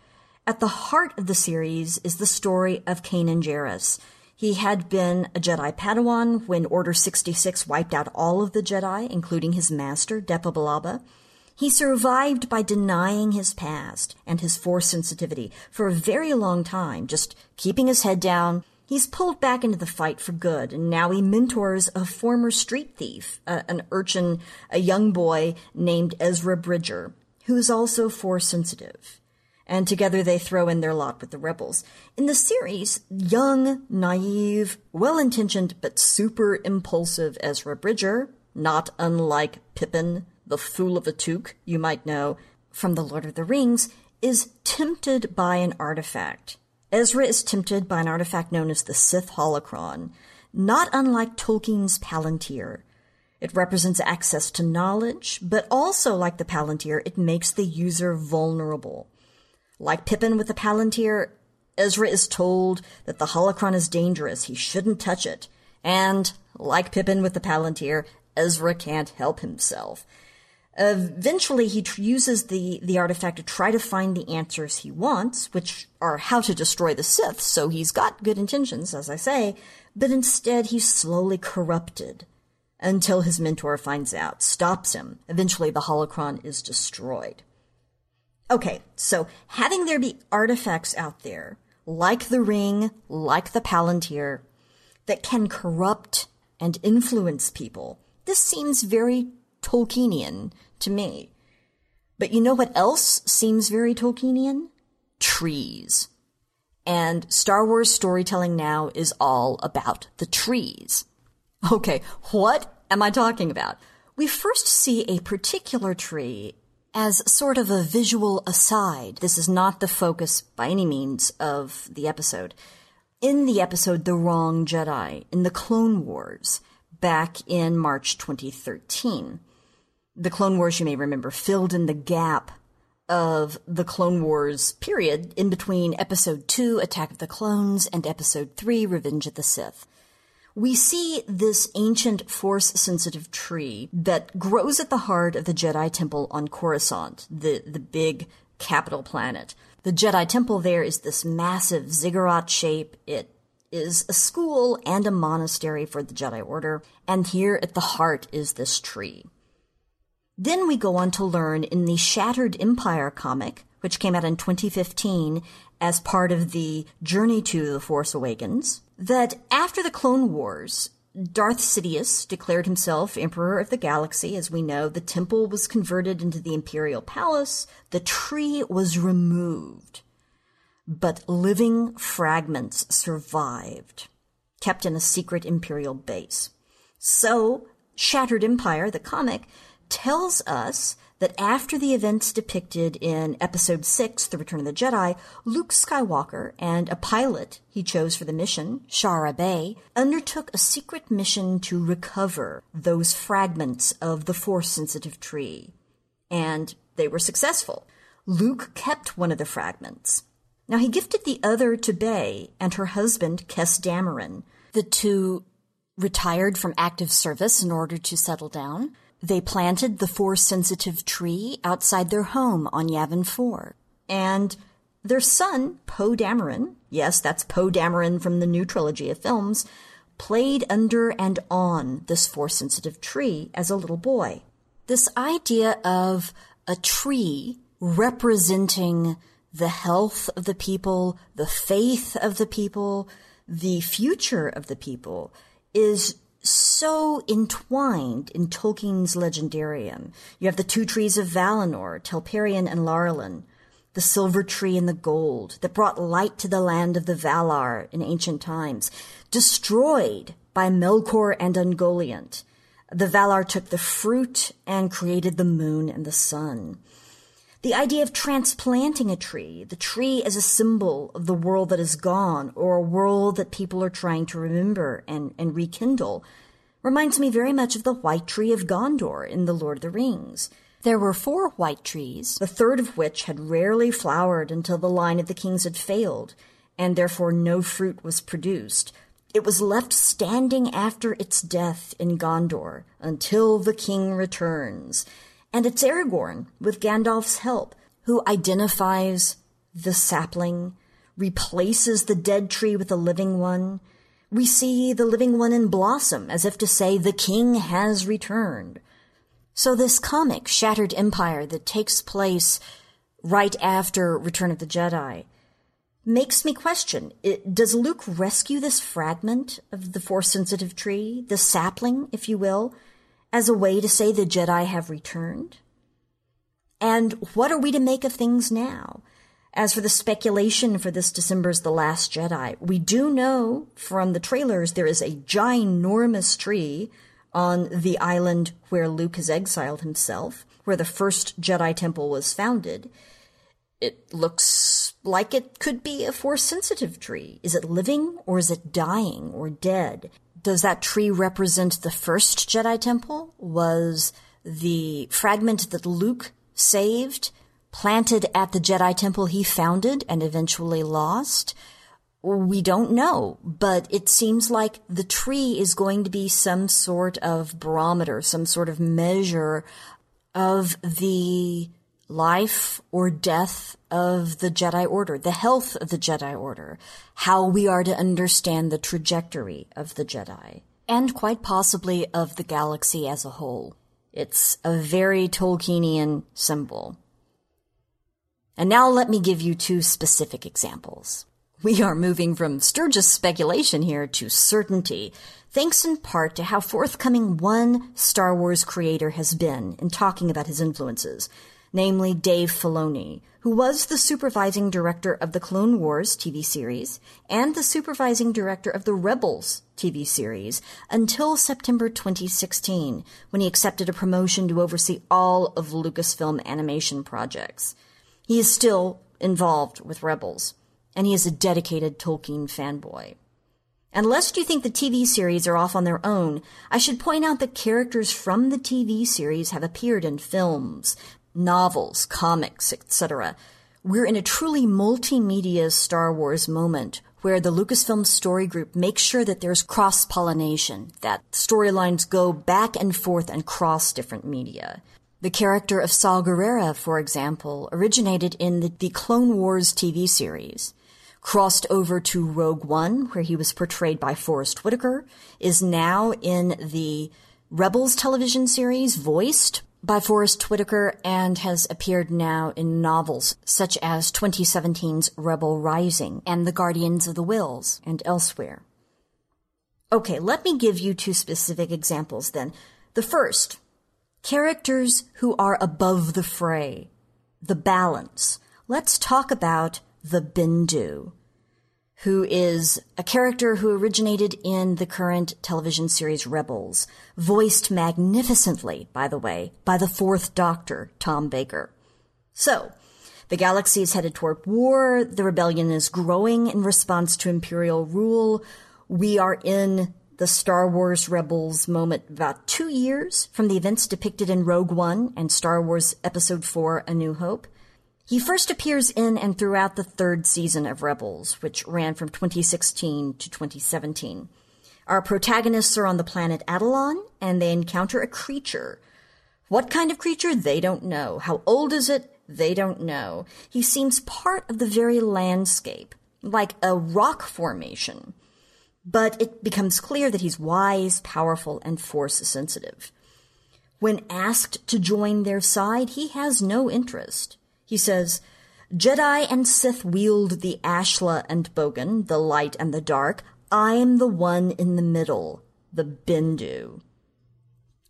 At the heart of the series is the story of Kanan Jarrus. He had been a Jedi Padawan when Order 66 wiped out all of the Jedi, including his master, Depa Billaba. He survived by denying his past and his force sensitivity for a very long time, just keeping his head down, He's pulled back into the fight for good, and now he mentors a former street thief, uh, an urchin, a young boy named Ezra Bridger, who is also force sensitive. And together they throw in their lot with the rebels. In the series, young, naive, well intentioned, but super impulsive Ezra Bridger, not unlike Pippin, the fool of a Took, you might know from The Lord of the Rings, is tempted by an artifact Ezra is tempted by an artifact known as the Sith Holocron, not unlike Tolkien's Palantir. It represents access to knowledge, but also like the Palantir, it makes the user vulnerable. Like Pippin with the Palantir, Ezra is told that the holocron is dangerous, he shouldn't touch it. And, like Pippin with the Palantir, Ezra can't help himself. Eventually, he uses the, the artifact to try to find the answers he wants, which are how to destroy the Sith, so he's got good intentions, as I say, but instead he's slowly corrupted until his mentor finds out, stops him. Eventually, the holocron is destroyed. Okay, so having there be artifacts out there, like the ring, like the Palantir, that can corrupt and influence people, this seems very Tolkienian to me. But you know what else seems very Tolkienian? Trees. And Star Wars storytelling now is all about the trees. Okay, what am I talking about? We first see a particular tree as sort of a visual aside. This is not the focus by any means of the episode. In the episode The Wrong Jedi, in the Clone Wars, back in March 2013, the Clone Wars, you may remember, filled in the gap of the Clone Wars period in between Episode 2, Attack of the Clones, and Episode 3, Revenge of the Sith. We see this ancient force sensitive tree that grows at the heart of the Jedi Temple on Coruscant, the, the big capital planet. The Jedi Temple there is this massive ziggurat shape. It is a school and a monastery for the Jedi Order, and here at the heart is this tree. Then we go on to learn in the Shattered Empire comic, which came out in 2015 as part of the Journey to the Force Awakens, that after the Clone Wars, Darth Sidious declared himself Emperor of the Galaxy. As we know, the temple was converted into the Imperial Palace, the tree was removed, but living fragments survived, kept in a secret Imperial base. So, Shattered Empire, the comic, tells us that after the events depicted in Episode 6, The Return of the Jedi, Luke Skywalker and a pilot he chose for the mission, Shara Bey, undertook a secret mission to recover those fragments of the Force sensitive tree. And they were successful. Luke kept one of the fragments. Now he gifted the other to Bey and her husband, Kes Dameron. The two retired from active service in order to settle down. They planted the force sensitive tree outside their home on Yavin 4. And their son, Poe Dameron, yes, that's Poe Dameron from the new trilogy of films, played under and on this force sensitive tree as a little boy. This idea of a tree representing the health of the people, the faith of the people, the future of the people is so entwined in Tolkien's legendarium. You have the two trees of Valinor, Telperion and Laurelin, the silver tree and the gold that brought light to the land of the Valar in ancient times, destroyed by Melkor and Ungoliant. The Valar took the fruit and created the moon and the sun. The idea of transplanting a tree, the tree as a symbol of the world that is gone or a world that people are trying to remember and, and rekindle, reminds me very much of the white tree of Gondor in The Lord of the Rings. There were four white trees, the third of which had rarely flowered until the line of the kings had failed, and therefore no fruit was produced. It was left standing after its death in Gondor until the king returns. And it's Aragorn, with Gandalf's help, who identifies the sapling, replaces the dead tree with a living one. We see the living one in blossom, as if to say, the king has returned. So this comic, Shattered Empire, that takes place right after Return of the Jedi, makes me question, it, does Luke rescue this fragment of the Force-sensitive tree, the sapling, if you will, as a way to say the Jedi have returned? And what are we to make of things now? As for the speculation for this December's The Last Jedi, we do know from the trailers there is a ginormous tree on the island where Luke has exiled himself, where the first Jedi temple was founded. It looks like it could be a force sensitive tree. Is it living or is it dying or dead? Does that tree represent the first Jedi temple? Was the fragment that Luke saved planted at the Jedi Temple he founded and eventually lost? We don't know, but it seems like the tree is going to be some sort of barometer, some sort of measure of the life or death of the Jedi Order, the health of the Jedi Order, how we are to understand the trajectory of the Jedi, and quite possibly of the galaxy as a whole. It's a very Tolkienian symbol. And now let me give you two specific examples. We are moving from Sturgis speculation here to certainty, thanks in part to how forthcoming one Star Wars creator has been in talking about his influences, namely Dave Filoni, who was the supervising director of the Clone Wars TV series and the supervising director of the Rebels TV series until September 2016, when he accepted a promotion to oversee all of Lucasfilm animation projects. He is still involved with Rebels, and he is a dedicated Tolkien fanboy. And lest you think the TV series are off on their own, I should point out that characters from the TV series have appeared in films, novels, comics, etc. We're in a truly multimedia Star Wars moment where the Lucasfilm Story Group makes sure that there's cross pollination, that storylines go back and forth and cross different media. The character of Saw Gerrera, for example, originated in the, the, Clone Wars TV series, crossed over to Rogue One, where he was portrayed by Forest Whitaker, is now in the Rebels television series, voiced by Forest Whitaker and has appeared now in novels such as 2017's Rebel Rising and The Guardians of the Whills and elsewhere. Okay, let me give you two specific examples then. The first, characters who are above the fray, the balance. Let's talk about the Bendu who is a character who originated in the current television series Rebels, voiced magnificently, by the way, by the fourth Doctor, Tom Baker. So, the galaxy is headed toward war, the rebellion is growing in response to Imperial rule, we are in the Star Wars Rebels moment about two years from the events depicted in Rogue One and Star Wars Episode 4 A New Hope. He first appears in and throughout the third season of Rebels, which ran from 2016 to 2017. Our protagonists are on the planet Atollon, and they encounter a creature. What kind of creature? They don't know. How old is it? They don't know. He seems part of the very landscape, like a rock formation. But it becomes clear that he's wise, powerful, and force sensitive. When asked to join their side, he has no interest. He says, Jedi and Sith wield the Ashla and Bogan, the light and the dark. I'm the one in the middle, the Bendu.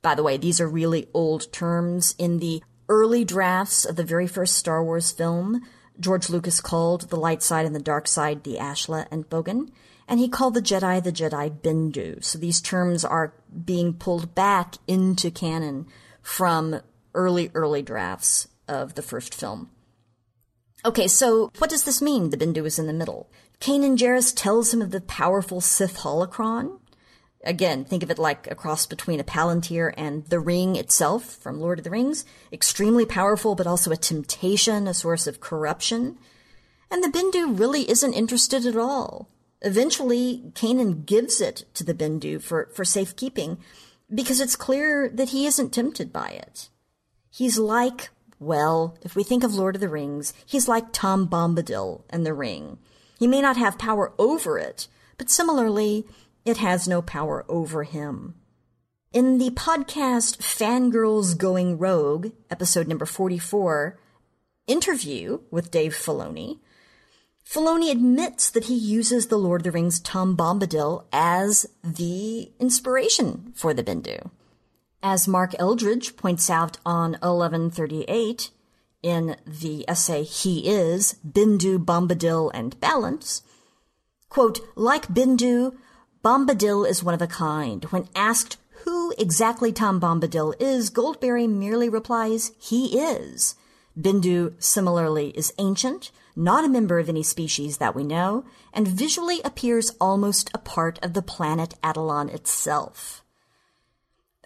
By the way, these are really old terms. In the early drafts of the very first Star Wars film, George Lucas called the light side and the dark side the Ashla and Bogan, and he called the Jedi the Jedi Bendu. So these terms are being pulled back into canon from early, early drafts of the first film. Okay, so what does this mean? The Bendu is in the middle. Kanan Jarrus tells him of the powerful Sith holocron. Again, think of it like a cross between a palantir and the ring itself from Lord of the Rings. Extremely powerful, but also a temptation, a source of corruption. And the Bendu really isn't interested at all. Eventually, Kanan gives it to the Bendu for, for safekeeping because it's clear that he isn't tempted by it. He's like well, if we think of Lord of the Rings, he's like Tom Bombadil and the Ring. He may not have power over it, but similarly, it has no power over him. In the podcast Fangirls Going Rogue, episode number 44, interview with Dave Filoni, Filoni admits that he uses the Lord of the Rings Tom Bombadil as the inspiration for the Bendu. As Mark Eldridge points out on 1138 in the essay He Is, Bendu, Bombadil, and Balance, quote, like Bendu, Bombadil is one of a kind. When asked who exactly Tom Bombadil is, Goldberry merely replies, he is. Bendu similarly is ancient, not a member of any species that we know, and visually appears almost a part of the planet Atollon itself.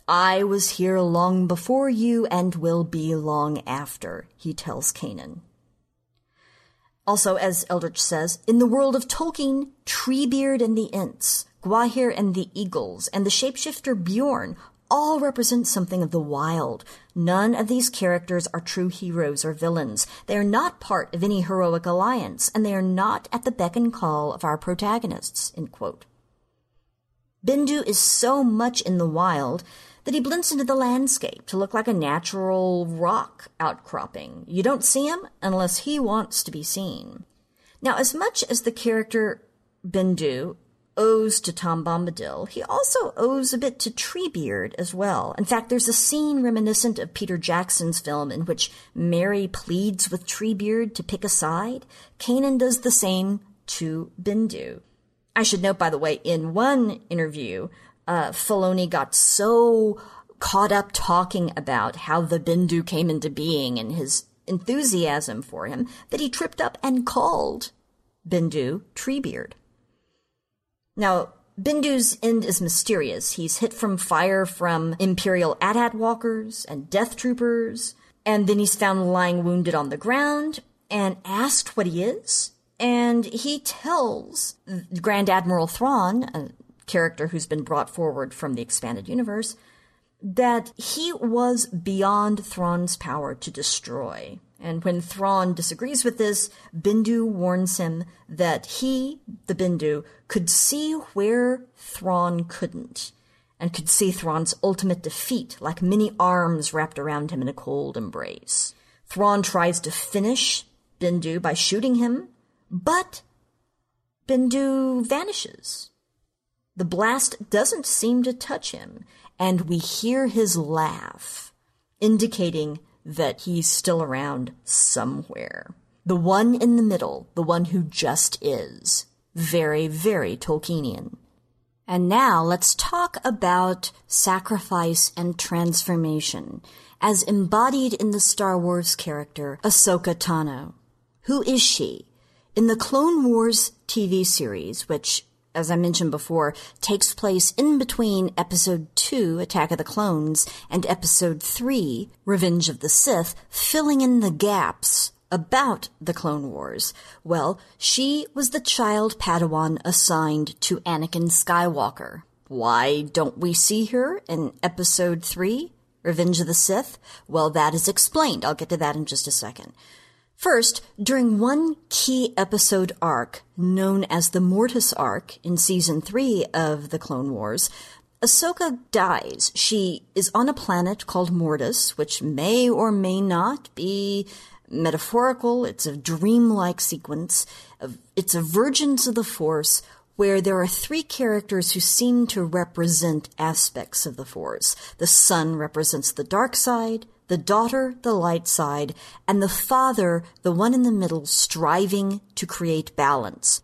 I was here long before you and will be long after, he tells Kanan. Also, as Eldridge says, in the world of Tolkien, Treebeard and the Ents, Gwaihir and the Eagles, and the shapeshifter Beorn all represent something of the wild. None of these characters are true heroes or villains. They are not part of any heroic alliance, and they are not at the beck and call of our protagonists. Bendu is so much in the wild that he blends into the landscape to look like a natural rock outcropping. You don't see him unless he wants to be seen. Now, as much as the character Bendu owes to Tom Bombadil, he also owes a bit to Treebeard as well. In fact, there's a scene reminiscent of Peter Jackson's film in which Merry pleads with Treebeard to pick a side. Kanan does the same to Bendu. I should note, by the way, in one interview, uh, Filoni got so caught up talking about how the Bendu came into being and his enthusiasm for him that he tripped up and called Bendu Treebeard. Now, Bendu's end is mysterious. He's hit from fire from Imperial AT-AT walkers and death troopers, and then he's found lying wounded on the ground and asked what he is. And he tells Grand Admiral Thrawn, character who's been brought forward from the expanded universe, that he was beyond Thrawn's power to destroy. And when Thrawn disagrees with this, Bendu warns him that he, the Bendu, could see where Thrawn couldn't, and could see Thrawn's ultimate defeat, like many arms wrapped around him in a cold embrace. Thrawn tries to finish Bendu by shooting him, but Bendu vanishes. The blast doesn't seem to touch him, and we hear his laugh, indicating that he's still around somewhere. The one in the middle, the one who just is. Very, very Tolkienian. And now let's talk about sacrifice and transformation as embodied in the Star Wars character Ahsoka Tano. Who is she? In the Clone Wars TV series, which as I mentioned before, takes place in between episode 2, Attack of the Clones, and episode 3, Revenge of the Sith, filling in the gaps about the Clone Wars. Well, she was the child Padawan assigned to Anakin Skywalker. Why don't we see her in episode 3, Revenge of the Sith? Well, that is explained. I'll get to that in just a second. First, during one key episode arc known as the Mortis arc in season 3 of The Clone Wars, Ahsoka dies. She is on a planet called Mortis, which may or may not be metaphorical. It's a dreamlike sequence. It's a vergence of the Force where there are three characters who seem to represent aspects of the Force. The sun represents the dark side, the daughter the light side, and the father the one in the middle striving to create balance.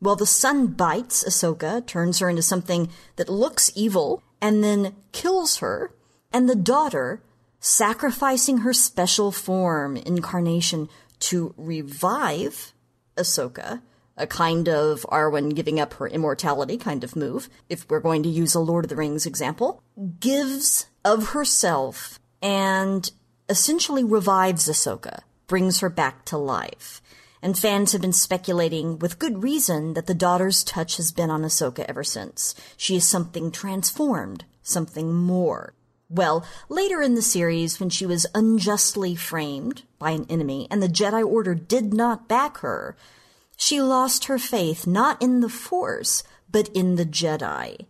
While the son bites Ahsoka, turns her into something that looks evil, and then kills her, and the daughter, sacrificing her special form, incarnation, to revive Ahsoka, a kind of Arwen giving up her immortality kind of move, if we're going to use a Lord of the Rings example, gives of herself and essentially revives Ahsoka, brings her back to life. And fans have been speculating, with good reason, that the daughter's touch has been on Ahsoka ever since. She is something transformed, something more. Well, later in the series, when she was unjustly framed by an enemy and the Jedi Order did not back her, she lost her faith not in the Force, but in the Jedi.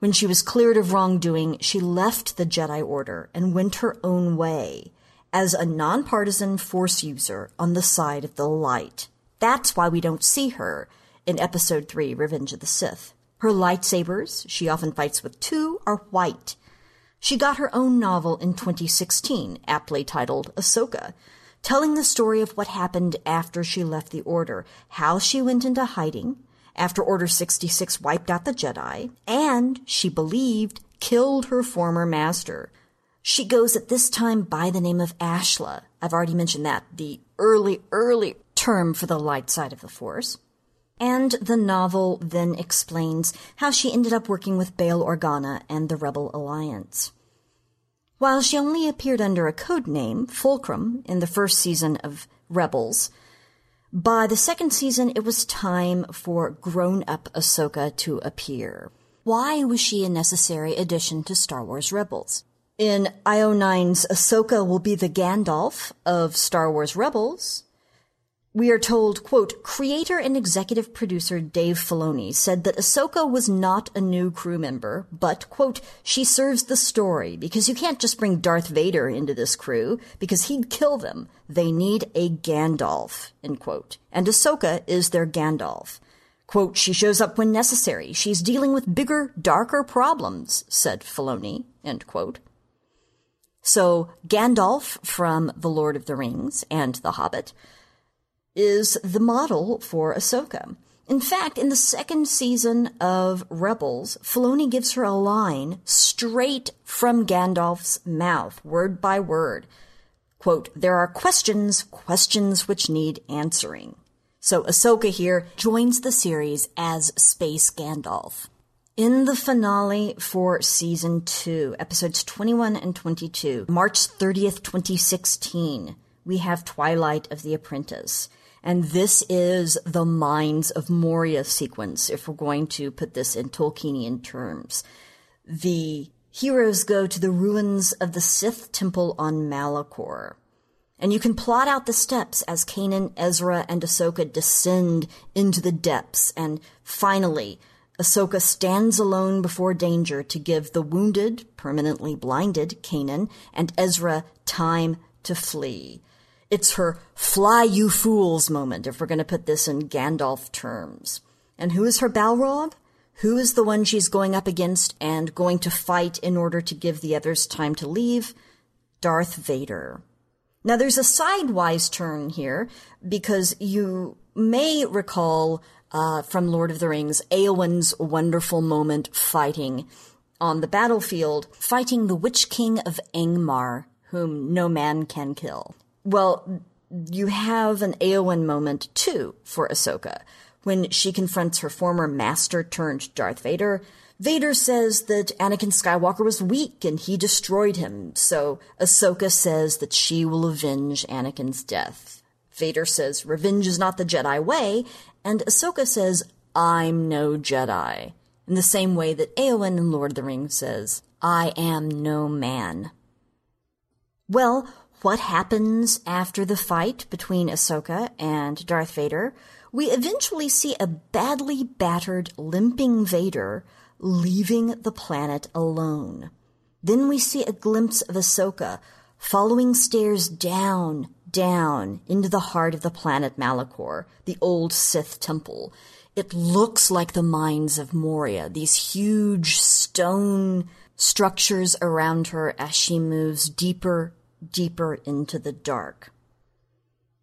When she was cleared of wrongdoing, she left the Jedi Order and went her own way as a nonpartisan Force user on the side of the light. That's why we don't see her in Episode 3, Revenge of the Sith. Her lightsabers, she often fights with two, are white. She got her own novel in 2016, aptly titled Ahsoka, telling the story of what happened after she left the Order, how she went into hiding, after Order 66 wiped out the Jedi, and, she believed, killed her former master. She goes at this time by the name of Ashla. I've already mentioned that, the early, early term for the light side of the Force. And the novel then explains how she ended up working with Bail Organa and the Rebel Alliance. While she only appeared under a code name, Fulcrum, in the first season of Rebels, by the second season it was time for grown up Ahsoka to appear. Why was she a necessary addition to Star Wars Rebels? In IO9's Ahsoka will be the Gandalf of Star Wars Rebels, we are told, quote, creator and executive producer Dave Filoni said that Ahsoka was not a new crew member, but, quote, she serves the story because you can't just bring Darth Vader into this crew because he'd kill them. They need a Gandalf, end quote. And Ahsoka is their Gandalf. Quote, she shows up when necessary. She's dealing with bigger, darker problems, said Filoni, end quote. So Gandalf from The Lord of the Rings and The Hobbit is the model for Ahsoka. In fact, in the second season of Rebels, Filoni gives her a line straight from Gandalf's mouth, word by word. Quote, there are questions, questions which need answering. So Ahsoka here joins the series as Space Gandalf. In the finale for season two, episodes 21 and 22, March 30th, 2016, we have Twilight of the Apprentice. And this is the Mines of Moria sequence, if we're going to put this in Tolkienian terms. The heroes go to the ruins of the Sith temple on Malachor. And you can plot out the steps as Kanan, Ezra, and Ahsoka descend into the depths. And finally, Ahsoka stands alone before danger to give the wounded, permanently blinded Kanan and Ezra time to flee. It's her fly you fools moment, if we're going to put this in Gandalf terms. And who is her Balrog? Who is the one she's going up against and going to fight in order to give the others time to leave? Darth Vader. Now there's a sidewise turn here because you may recall uh, from Lord of the Rings Eowyn's wonderful moment fighting on the battlefield, fighting the Witch King of Angmar, whom no man can kill. Well, you have an Eowyn moment too for Ahsoka when she confronts her former master turned Darth Vader. Vader says that Anakin Skywalker was weak and he destroyed him, so Ahsoka says that she will avenge Anakin's death. Vader says revenge is not the Jedi way, and Ahsoka says, I'm no Jedi. In the same way that Eowyn in Lord of the Rings says, I am no man. Well, what happens after the fight between Ahsoka and Darth Vader, we eventually see a badly battered, limping Vader leaving the planet alone. Then we see a glimpse of Ahsoka following stairs down, down into the heart of the planet Malachor, the old Sith temple. It looks like the mines of Moria, these huge stone structures around her as she moves deeper deeper into the dark.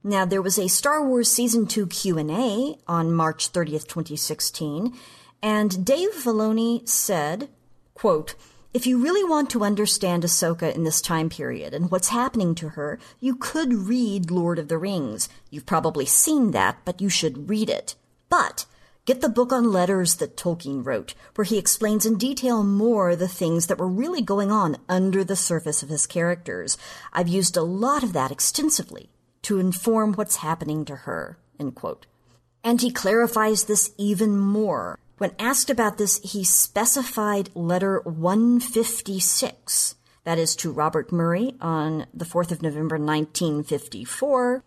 Now there was a Star Wars season 2 Q&A on March 30th, 2016, and Dave Filoni said, quote, if you really want to understand Ahsoka in this time period and what's happening to her, you could read Lord of the Rings. You've probably seen that, but you should read it. But Get the book on letters that Tolkien wrote, where he explains in detail more the things that were really going on under the surface of his characters. I've used a lot of that extensively to inform what's happening to her. And he clarifies this even more. When asked about this, he specified letter 156, that is to Robert Murray on the 4th of November 1954.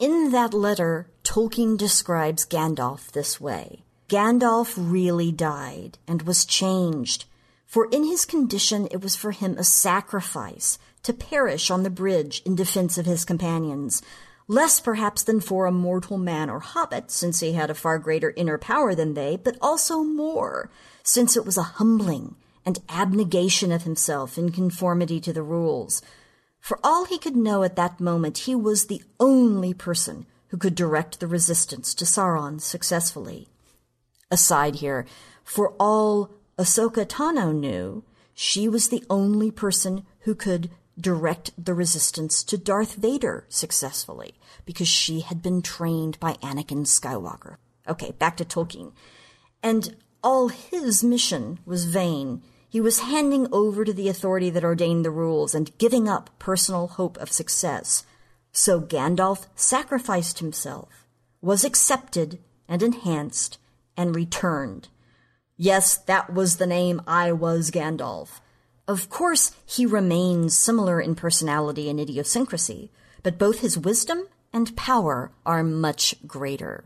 In that letter, Tolkien describes Gandalf this way. Gandalf really died and was changed, for in his condition it was for him a sacrifice to perish on the bridge in defense of his companions, less perhaps than for a mortal man or hobbit, since he had a far greater inner power than they, but also more, since it was a humbling and abnegation of himself in conformity to the rules. For all he could know at that moment, he was the only person who could direct the resistance to Sauron successfully. Aside here, for all Ahsoka Tano knew, she was the only person who could direct the resistance to Darth Vader successfully because she had been trained by Anakin Skywalker. Okay, back to Tolkien. And all his mission was vain He was handing over to the authority that ordained the rules and giving up personal hope of success. So Gandalf sacrificed himself, was accepted and enhanced, and returned. Yes, that was the name I was Gandalf. Of course, he remains similar in personality and idiosyncrasy, but both his wisdom and power are much greater.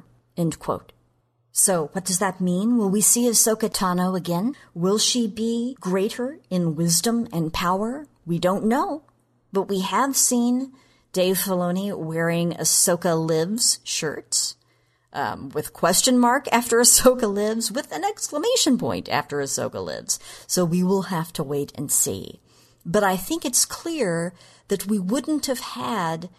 So, what does that mean? Will we see Ahsoka Tano again? Will she be greater in wisdom and power? We don't know. But we have seen Dave Filoni wearing Ahsoka Lives shirts, um, with question mark after Ahsoka Lives, with an exclamation point after Ahsoka Lives. So we will have to wait and see. But I think it's clear that we wouldn't have had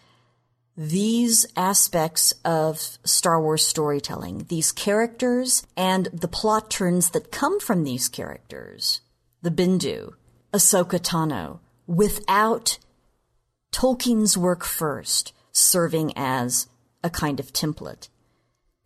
these aspects of Star Wars storytelling, these characters and the plot turns that come from these characters, the Bendu, Ahsoka Tano, without Tolkien's work first serving as a kind of template.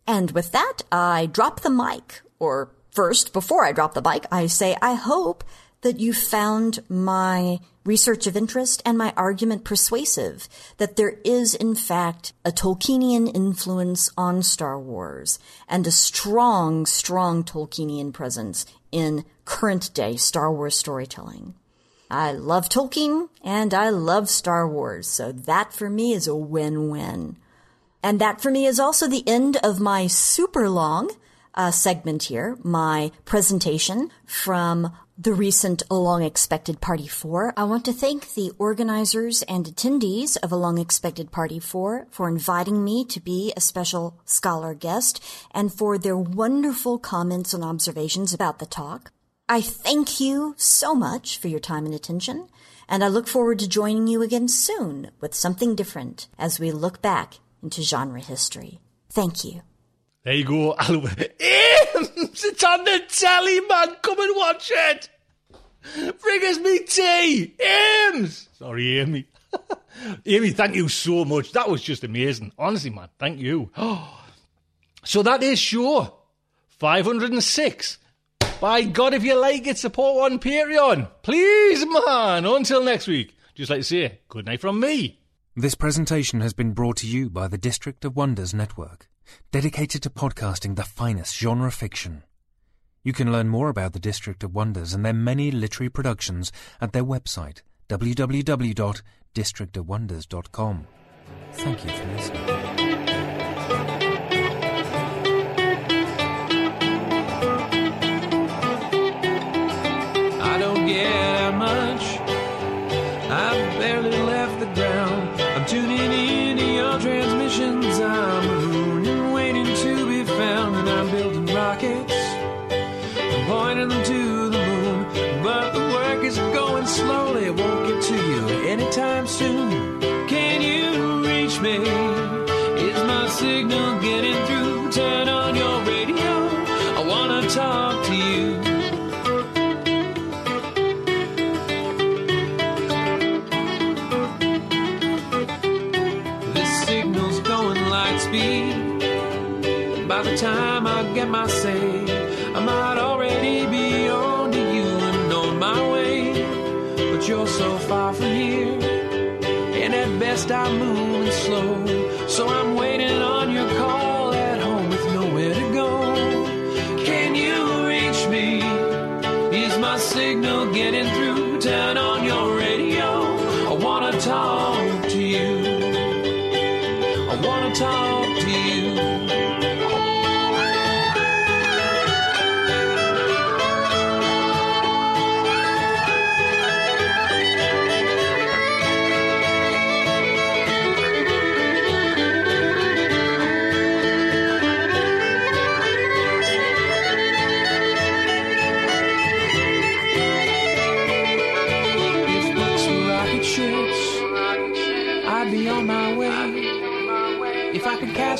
And with that, I drop the mic, or first, before I drop the mic, I say I hope that you found my research of interest and my argument persuasive that there is in fact a Tolkienian influence on Star Wars and a strong, strong Tolkienian presence in current day Star Wars storytelling. I love Tolkien and I love Star Wars, so that for me is a win-win. And that for me is also the end of my super long uh, segment here, my presentation from the recent Long Expected Party 4. I want to thank the organizers and attendees of A Long Expected Party 4 for inviting me to be a special scholar guest and for their wonderful comments and observations about the talk. I thank you so much for your time and attention, and I look forward to joining you again soon with something different as we look back into genre history. Thank you. There you go. it's on the telly, man. Come and watch it. Bring us me tea. Ames. Sorry, Amy. Amy, thank you so much. That was just amazing. Honestly, man, thank you. so that is sure. 506. By God, if you like it, support on Patreon. Please, man. Until next week. Just like to say, good night from me. This presentation has been brought to you by the District of Wonders Network dedicated to podcasting the finest genre fiction. You can learn more about the District of Wonders and their many literary productions at their website, www.districtofwonders.com. Thank you for listening. Soon. Can you reach me? Is my signal getting through? Turn on your radio. I wanna talk to you. This signal's going light speed. By the time I get my say, I might already be on to you and on my way. But you're so far from here, and I'm moving slow. So I'm waiting on your call at home with nowhere to go. Can you reach me? Is my signal getting through? Turn on your